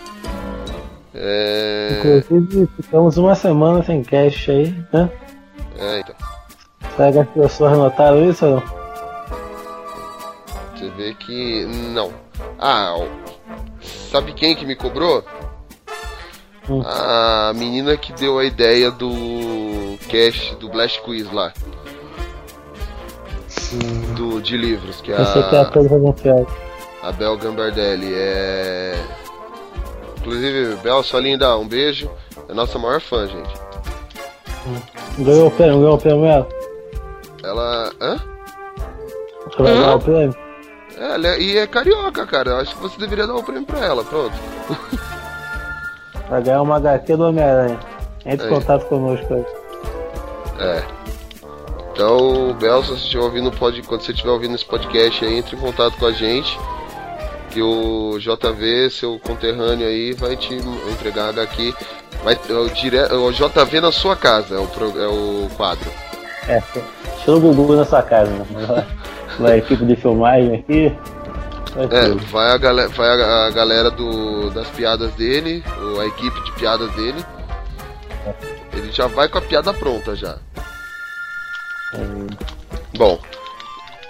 É. Inclusive, ficamos uma semana sem cast aí, né? É, então. Será que as pessoas notaram isso ou não? Você vê que. Não. Ah, sabe quem que me cobrou? Hum. A menina que deu a ideia do cast do Blast Quiz lá. Do, de livros, que é Eu sei que é a a, a Bel Gambardelli. É. Inclusive, Bel, sua linda, um beijo. É nossa maior fã, gente. Ganhou o prêmio, ganhou o prêmio ela. Ela. Hã? Você vai ganhar o prêmio? É, ela é- e é carioca, cara. Eu acho que você deveria dar o prêmio pra ela, pronto. Vai ganhar uma HQ do Homem-Aranha. Entre em Aí. contato conosco aí. É. Então, Bel, se estiver ouvindo, pode, quando você estiver ouvindo esse podcast aí, entre em contato com a gente. Que o JV, seu conterrâneo aí, vai te entregar a HQ. Vai, é o, dire, é o JV na sua casa, é o, pro- é o quadro. É, estilo Gugu na sua casa, né? Vai- equipe de filmagem aqui. Vai É, tudo. vai a, gale- vai a, galera do, das piadas dele, a equipe de piadas dele. Ele já vai com a piada pronta já. Bom,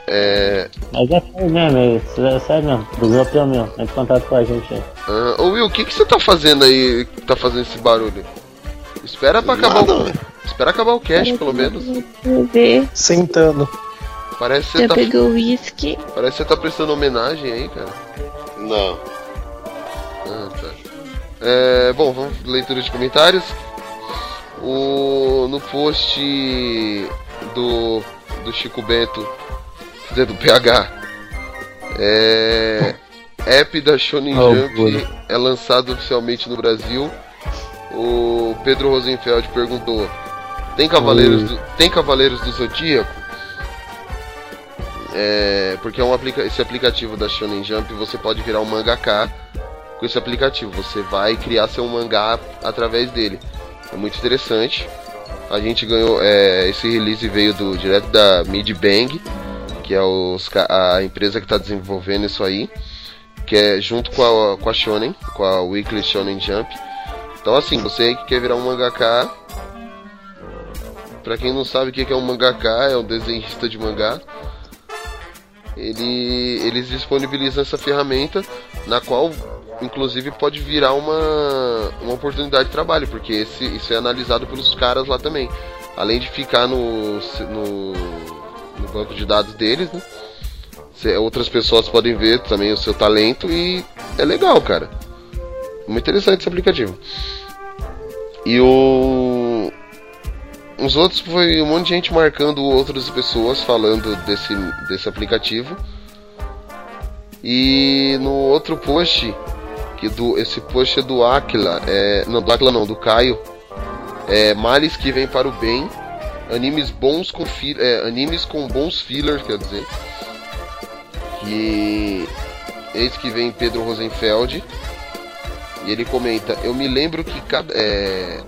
é, Mas é sério mesmo, é, isso é sério mesmo. Do grupo é mesmo. Entre em contato com a gente aí. Ah, ô Will, o que, que você tá fazendo aí que tá fazendo esse barulho? Espera pra acabar o. Nada. Espera acabar o cast, pelo menos. Vou ver. Sentando. Parece que você Já tá, o uísque. parece que você tá prestando homenagem aí, cara. Não. Ah, tá. É, bom, vamos leitura de comentários. O, no post do, do Chico Bento, do PH, é, app da Shonen Oh, Jump é lançado oficialmente no Brasil. O Pedro Rosenfeld perguntou: tem Cavaleiros, do, tem Cavaleiros do Zodíaco? É, porque é um aplica esse aplicativo da Shonen Jump você pode virar um mangaka com esse aplicativo. Você vai criar seu mangá através dele. É muito interessante. A gente ganhou. é, esse release veio do direto da Mid Bang, que é os a empresa que está desenvolvendo isso aí. Que é junto com a, com a Shonen, com a Weekly Shonen Jump. Então assim, você que quer virar um mangaka. Pra quem não sabe o que é um mangaka, é um desenhista de mangá. Ele, eles disponibilizam essa ferramenta na qual inclusive pode virar uma, uma oportunidade de trabalho, porque esse, isso é analisado pelos caras lá também. Além de ficar no, no, no banco de dados deles, né? Cê- outras pessoas podem ver também o seu talento e é legal, cara. Muito interessante esse aplicativo. E o. Os outros foi um monte de gente marcando outras pessoas falando desse, desse aplicativo. E no outro post, que do esse post é do Aquila, é, não do Aquila não, do Caio. É males que vêm para o bem, animes bons com é, animes com bons fillers, quer dizer. Que eis que vem Pedro Rosenfeld e ele comenta: Eu me lembro que cada é,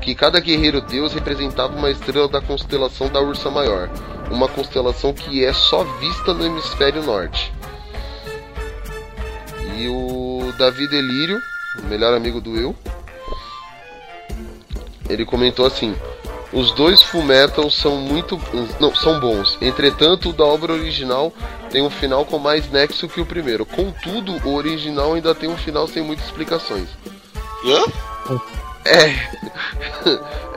que cada guerreiro deus representava uma estrela da constelação da Ursa Maior, uma constelação que é só vista no hemisfério norte. E o Davi Delírio, o melhor amigo do Will, ele comentou assim: Os dois Fullmetal são muito. Não, são bons. Entretanto, o da obra original tem um final com mais nexo que o primeiro. Contudo, o original ainda tem um final sem muitas explicações. Hã? É.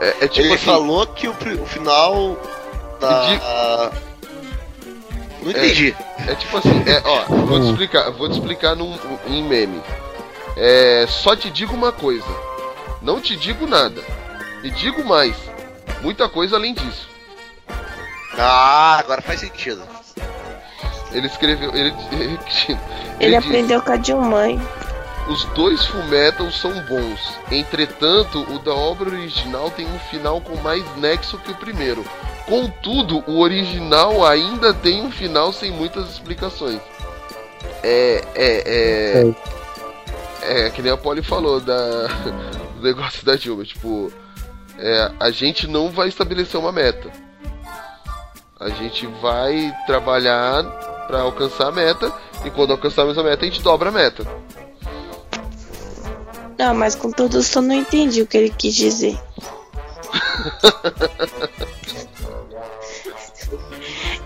é, é tipo Ele assim. falou que o, o final da. Não entendi. É tipo assim, é, ó, vou te explicar, vou te explicar num, em meme. É, só te digo uma coisa. Não te digo nada. E digo mais. Muita coisa além disso. Ah, agora faz sentido. Ele escreveu. Ele, ele, Ele diz, aprendeu com a Dilmãe. Os dois Fullmetal são bons. Entretanto, o da obra original tem um final com mais nexo que o primeiro. Contudo, o original ainda tem um final sem muitas explicações. É. É. É. É que nem a Polly falou da, do negócio da Dilma. Tipo, é, a gente não vai estabelecer uma meta. A gente vai trabalhar para alcançar a meta. E quando alcançarmos a meta, a gente dobra a meta. Não, mas com tudo eu não entendi o que ele quis dizer.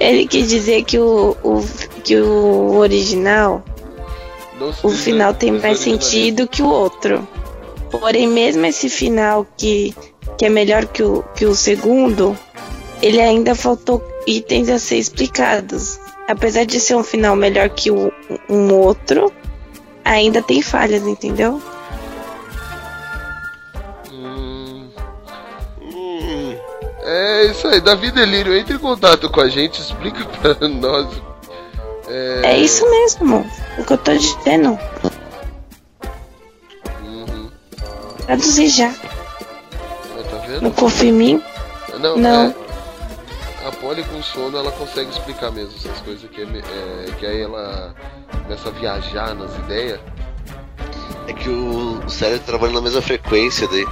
ele quis dizer que o, o, que o original, o final tem mais sentido que o outro. Porém, mesmo esse final que, que é melhor que o, que o segundo, ele ainda faltou itens a ser explicados. Apesar de ser um final melhor que o, um outro, ainda tem falhas, entendeu? É isso aí, Davi Delírio, entre em contato com a gente, explica pra nós. É, É isso mesmo, o que eu tô dizendo. Uhum, Traduzir já. tá vendo? Não confia em mim? Não, Não. é- a Polly com sono ela consegue explicar mesmo essas coisas que, é é, que aí ela começa a viajar nas ideias. é que o, o cérebro trabalha na mesma frequência daí.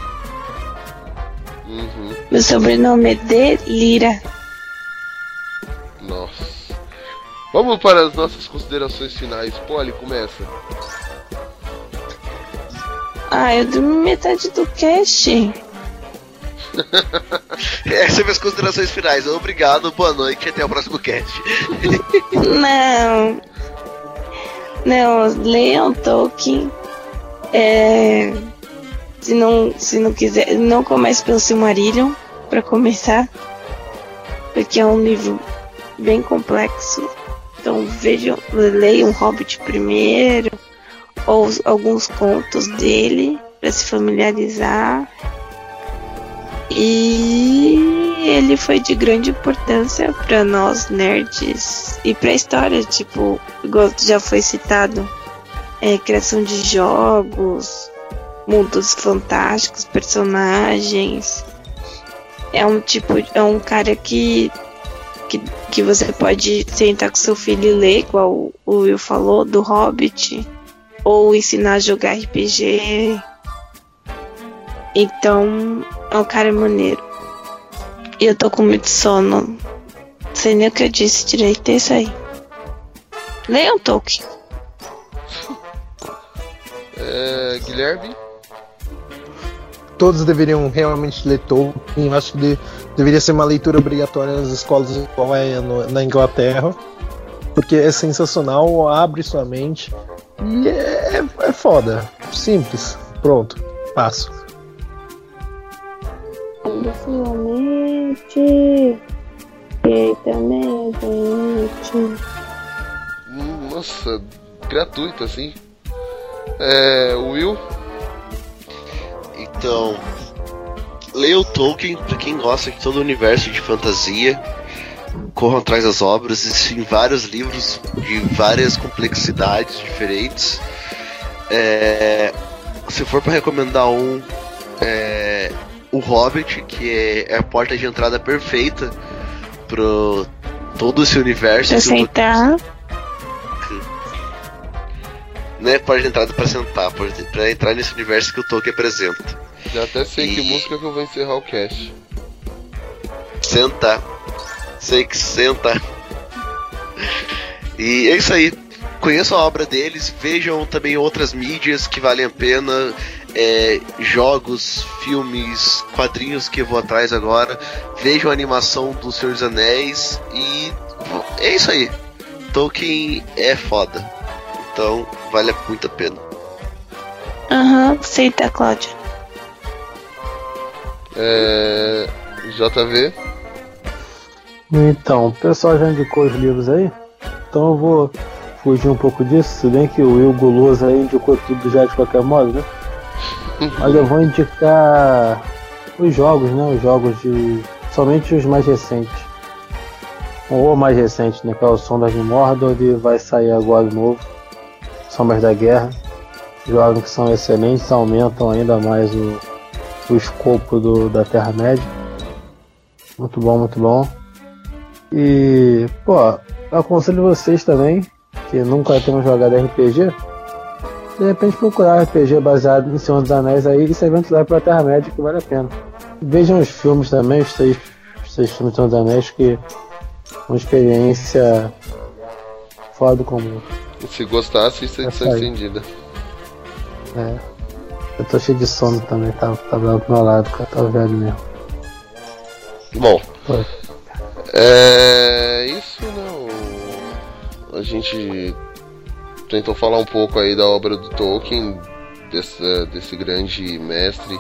Uhum, Meu sobrenome é Delira. nossa. Vamos para as nossas considerações finais. Polly, começa. Ah, eu dormi metade do cast. Essas são minhas considerações finais. Obrigado, boa noite e até o próximo cast. Não. Não, leiam Tolkien. É, se não, se não quiser, não comece pelo Silmarillion para começar, porque é um livro bem complexo. Então vejam, leiam Hobbit primeiro ou alguns contos dele para se familiarizar. E ele foi de grande importância para nós nerds e para a história, tipo, igual já foi citado, é, criação de jogos, mundos fantásticos, personagens. É um tipo, é um cara que que, que você pode sentar com seu filho e ler, igual o Will falou do Hobbit, ou ensinar a jogar RPG. Então, é um cara maneiro. E eu tô com muito sono. Não sei nem o que eu disse direito, é isso aí. Leiam Tolkien. É, Guilherme? Todos deveriam realmente ler Tolkien. Eu acho que de- deveria ser uma leitura obrigatória nas escolas igual é no- na Inglaterra. Porque é sensacional, abre sua mente. E é, é foda. Simples. Pronto. Passo. Finalmente. Eita, gente. Hum, Nossa, gratuito assim. É, Will? Então, leia o Tolkien pra quem gosta de todo o universo de fantasia. Corram atrás das obras, existem vários livros de várias complexidades diferentes. É, se for para recomendar um, é, o Hobbit, que é, é a porta de entrada perfeita pro todo esse universo. Pra sentar. Não é porta de entrada para sentar, pra entrar nesse universo que o Tolkien apresenta. Já até sei que E- música que eu vou encerrar o cast. Senta. Sei que senta. E é isso aí. Conheçam a obra deles, vejam também outras mídias que valem a pena. é, jogos, filmes, quadrinhos que eu vou atrás agora. Vejam a animação do Senhor dos Anéis e é isso aí. Tolkien é foda. Então vale muito a pena. Aham, aceita, Cláudia. É. JV. Então, o pessoal já indicou os livros aí, então eu vou fugir um pouco disso, se bem que o Will Guloso aí indicou tudo já de qualquer modo, né? Mas eu vou indicar os jogos, né? Os jogos de. somente os mais recentes. Ou mais recente, né? Que é o Sombras de Mordor e vai sair agora de novo. Sombras da Guerra. Jogos que são excelentes, aumentam ainda mais o, o escopo do, da Terra-média. Muito bom, muito bom. E, pô, aconselho vocês também, que nunca tenham jogado RPG, de repente procurar RPG baseado em Senhor dos Anéis aí e se aventurar pra Terra-média que vale a pena. Vejam os filmes também, os seis, os seis filmes de Senhor dos Anéis, que uma experiência fora do comum. Se gostar, assista a edição estendida. É. Eu tô cheio de sono também, tá, tá bravo pro meu lado, cara, tá velho mesmo. Bom, Foi. é. Isso não. A gente tentou falar um pouco aí da obra do Tolkien, desse, desse grande mestre.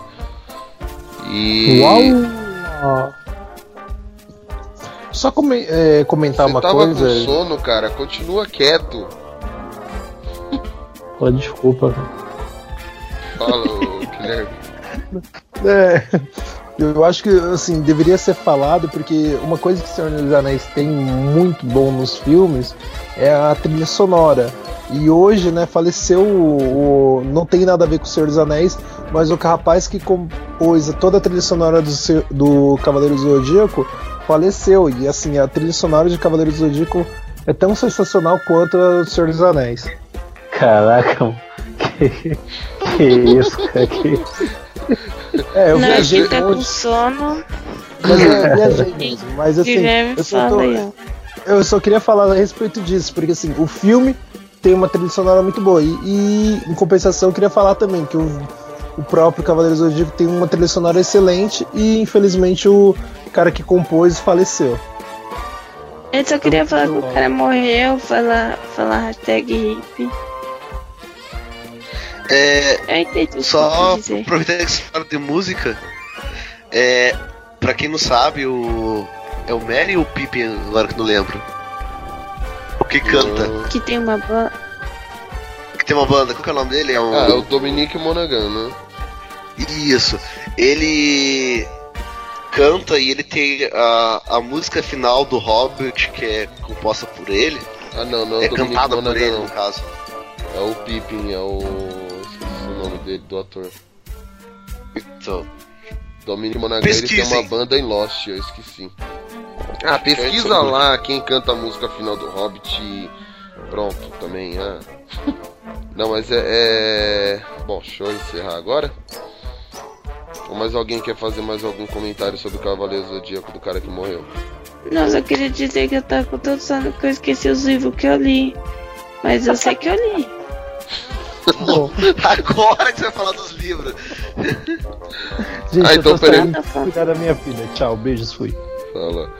E. Uau! Só come- é, comentar Você uma tava coisa. com sono, cara, continua quieto. Pô, desculpa, cara. Fala, Guilherme. É, eu acho que assim deveria ser falado porque uma coisa que o Senhor dos Anéis tem muito bom nos filmes é a trilha sonora. E hoje, né, faleceu o, o- não tem nada a ver com o Senhor dos Anéis, mas o rapaz que compôs toda a trilha sonora do, do Cavaleiro do Zodíaco faleceu. E assim, a trilha sonora de Cavaleiro do Zodíaco é tão sensacional quanto a do Senhor dos Anéis. Caraca, mano. Que, isso, cara? Que... É, eu Não, viajei tá com sono, mas eu viajei mesmo. Mas assim, Guilherme eu só tô. Eu só queria falar a respeito disso, porque assim, o filme tem uma trilha sonora muito boa. E, e, em compensação, eu queria falar também que o, o próprio Cavaleiro do Zodíaco tem uma trilha sonora excelente e infelizmente o cara que compôs faleceu. Eu só queria falar que o cara morreu, falar, falar hashtag hippie. É, Eu entendi Só aproveitar que você fala de música, é, pra quem não sabe, o. É o Merry ou o Pippin, agora que não lembro? O que canta, Que tem uma banda. que tem uma banda, qual que é o nome dele? É o. Ah, é o Dominique Monaghan, né? Isso. Ele canta e ele tem a, a música final do Hobbit, que é composta por ele. Ah, não, não é é cantada por Monaghan, ele, não. no caso. É o Pippin, é o. Nome dele, do ator. Então, Dominique Monaghan ele tem uma banda em Lost, eu esqueci. Ah, pesquisa lá quem canta a música final do Hobbit e pronto, também. Ah. Não, mas é, é. Bom, deixa eu encerrar agora. Ou mais alguém quer fazer mais algum comentário sobre o Cavaleiro Zodíaco do cara que morreu? Nossa, eu queria dizer que eu tava com todo sono que eu esqueci os livros que eu li. Mas eu sei que eu li. agora que você vai falar dos livros. Gente, Ah, eu então, tô peraí. saindo cuidar da minha filha. Tchau, beijos, fui. Fala.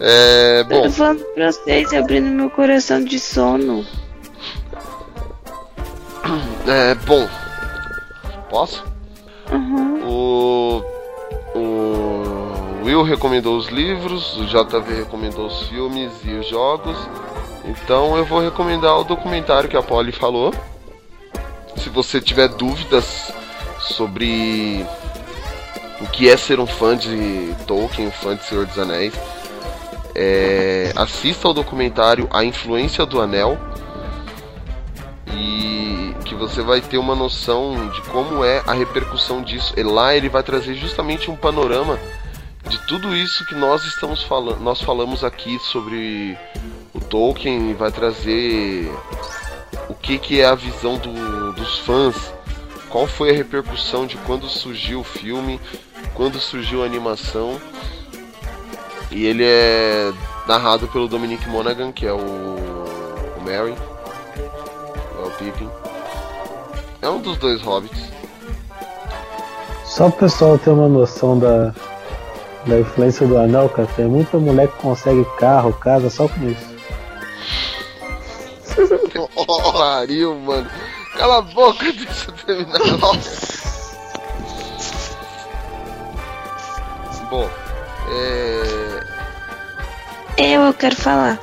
É. Eu Bom, tô falando pra vocês, abrindo meu coração de sono. é. Bom. Posso? Uhum. O, o Will recomendou os livros, o JV recomendou os filmes e os jogos. Então eu vou recomendar o documentário que a Polly falou. Se você tiver dúvidas sobre o que é ser um fã de Tolkien, um fã de Senhor dos Anéis, é, assista ao documentário A Influência do Anel e que você vai ter uma noção de como é a repercussão disso. E lá ele vai trazer justamente um panorama de tudo isso que nós estamos falando, nós falamos aqui sobre o Tolkien, vai trazer o que, que é a visão do- dos fãs, qual foi a repercussão de quando surgiu o filme, quando surgiu a animação. E ele é narrado pelo Dominic Monaghan, que é o, o Merry, é o Pippin. É um dos dois hobbits. Só o pessoal ter uma noção da, da influência do anel, cara. Tem muita mulher que consegue carro, casa só com isso. Pariu, mano. Cala a boca, deixa eu terminar. Bom, é. Eu, eu quero falar.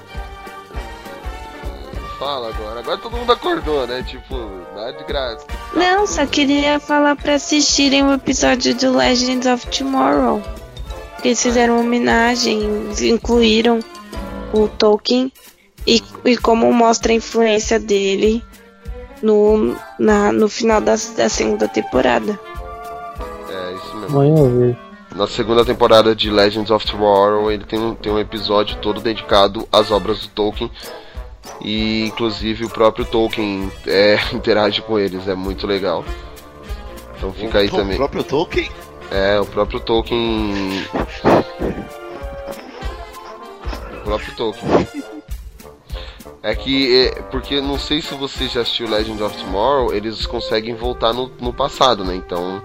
Fala agora. Agora todo mundo acordou, né? Tipo, nada de graça. Não, só queria falar pra assistirem o episódio de Legends of Tomorrow. Eles fizeram uma homenagem, incluíram o Tolkien e, e como mostra a influência dele no, na, no final da, da segunda temporada. É, isso mesmo. Amanhã eu vejo. Na segunda temporada de Legends of Tomorrow, ele tem um, tem um episódio todo dedicado às obras do Tolkien. E inclusive o próprio Tolkien é, interage com eles, é muito legal. Então fica aí o também. próprio Tolkien? É, o próprio Tolkien. O próprio Tolkien. É que, é, porque não sei se você já assistiu Legend of Tomorrow, eles conseguem voltar no, no passado, né? Então,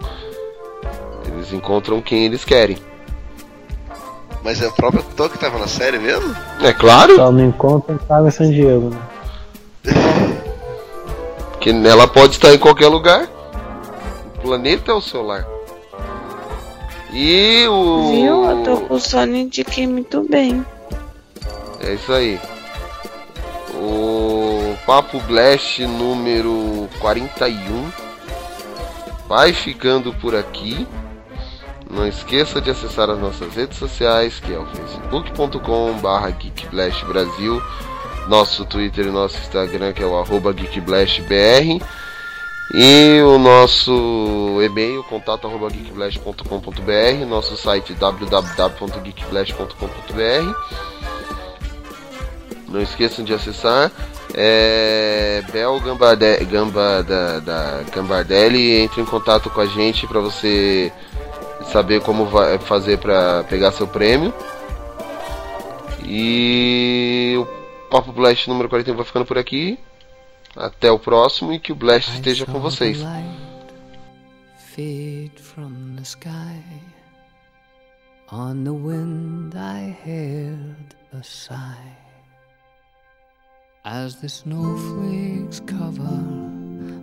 eles encontram quem eles querem. Mas é o próprio Tolkien que tava na série mesmo? É claro Só não encontra estava em San Diego, né? que ela pode estar em qualquer lugar. O planeta é o seu lar. E o. Viu? Eu tô com o sono e indiquei muito bem. É isso aí. O Papo Blast número 41 vai ficando por aqui. Não esqueça de acessar as nossas redes sociais, que é o facebook.com.br geekblastbrasil, nosso Twitter e nosso Instagram, que é o arroba geekblastbr, e o nosso e-mail, contato arroba geekblast.com.br, nosso site www.geekblast.com.br. Não esqueçam de acessar. É, Bel Gamba, da, da Gambardelli entre em contato com a gente para você saber como vai fazer para pegar seu prêmio. E o Papo Blast número 41 vai ficando por aqui. Até o próximo e que o Blast esteja com vocês. Fade from the sky. On the wind I heard a sigh. As the snowflakes cover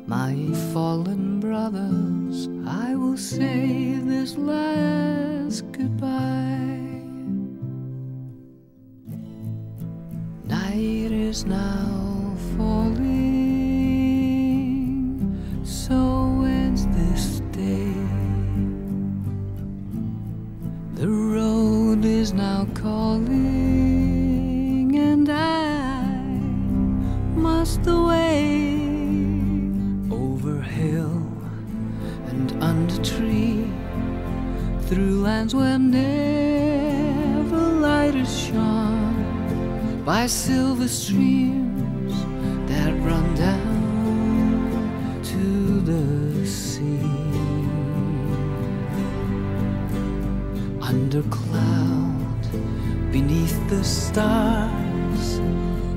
my fallen brothers, I will say this last goodbye. Night is now falling, so ends this day. The road is now calling, must away over hill and under tree, through lands where never light is shone by silver streams that run down to the sea. Under cloud, beneath the stars,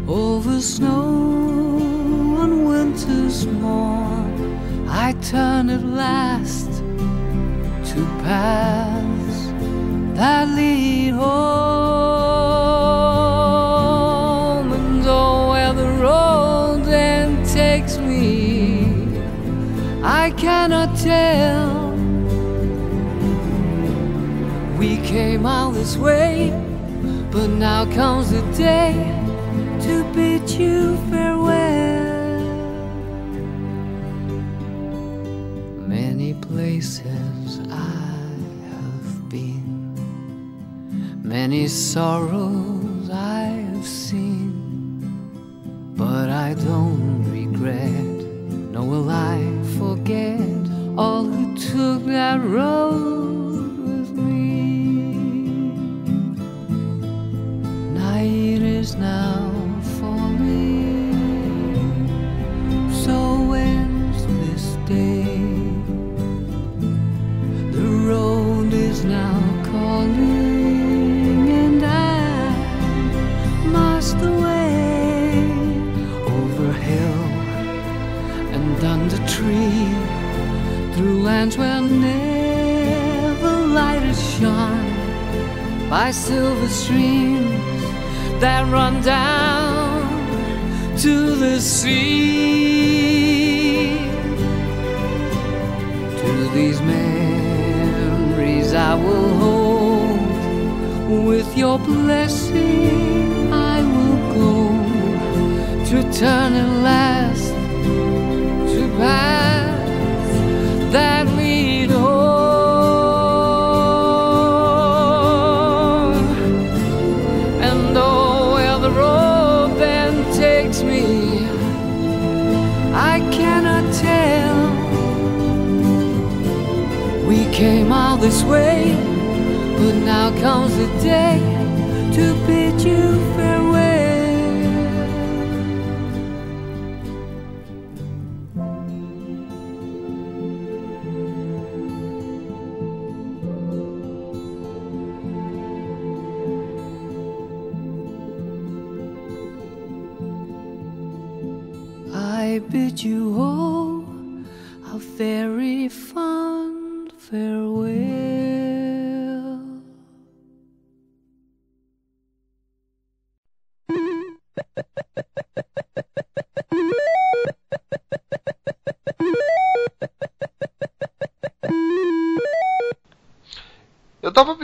over snow on winter's morn, I turn at last to paths that lead home. And oh, where the road then takes me, I cannot tell. We came all this way, but now comes the day to bid you farewell. Many places I have been, many sorrows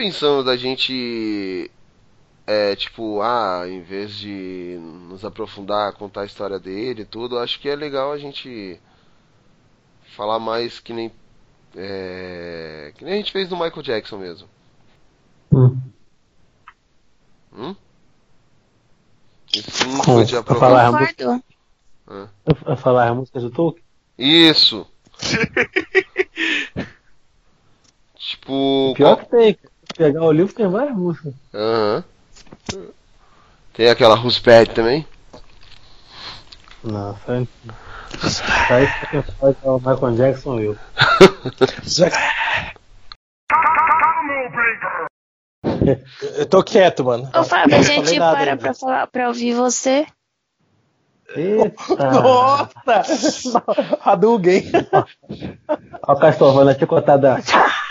pensando da gente. É, tipo, ah, em vez de nos aprofundar, contar a história dele e tudo, acho que é legal a gente falar mais que nem. É, que nem a gente fez no Michael Jackson mesmo. Hum. Hum? Isso não Com- foi de aprofundar. eu falar a música do Tolkien? Isso! tipo. Pior qual- que tem. Se pegar o livro tem várias músicas. Aham. Tem aquela Who's Bad também? Não, isso que quem faz é o Michael Jackson e eu. Eu tô quieto, mano. Ô, Fábio, a gente para ainda. pra, falar, pra ouvir você. Eita! Nossa! Hadouken! Olha o Castlevania chicotada.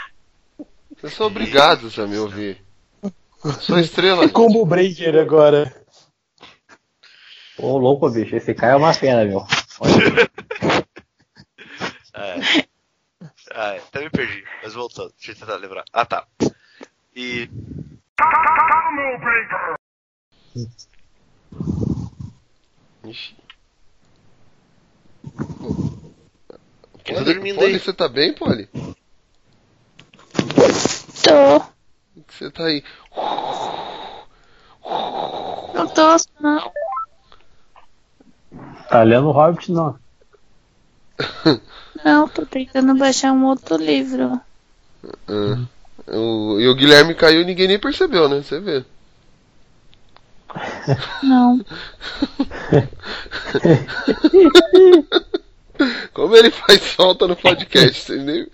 Vocês são obrigados a me ouvir. Sou estrela. gente. Combo Breaker agora. Ô, louco, bicho. Esse cara é uma pena, meu. É. Ah, até me perdi, mas voltando, deixa eu tentar lembrar. Ah tá. E. Ixi. Tá dormindo aí? você tá bem, Polly? Tô. Você tá aí. Não tô, não. Tá lendo o Hobbit, não. Não, tô tentando baixar um outro livro. Ah. O, e o Guilherme caiu e ninguém nem percebeu, né? Você vê. Não. Como ele faz falta no podcast, vocês nem,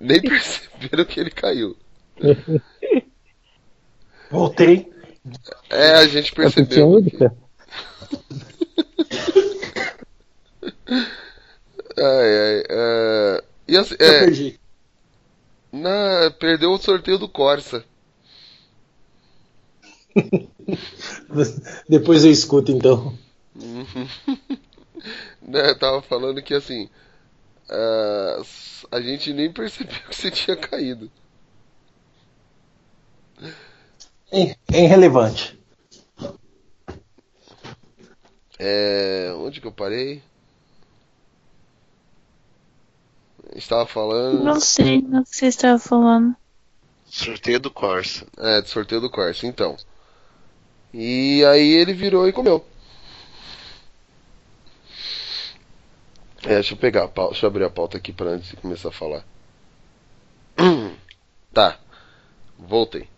nem perceberam que ele caiu. Voltei. É, a gente percebeu. música. Ai, ai. é, e assim, Eu é, perdi. na, perdeu o sorteio do Corsa. Depois eu escuto então. né, tava falando que assim. ah, a gente nem percebeu que você tinha caído. É é irrelevante. É, onde que eu parei? Estava falando. Não sei do que você estava falando. Sorteio do Corsa. É, de sorteio do Corsa, então. E aí ele virou e comeu. É, deixa eu pegar a pauta, deixa eu abrir a pauta aqui para antes de começar a falar. Tá, voltei.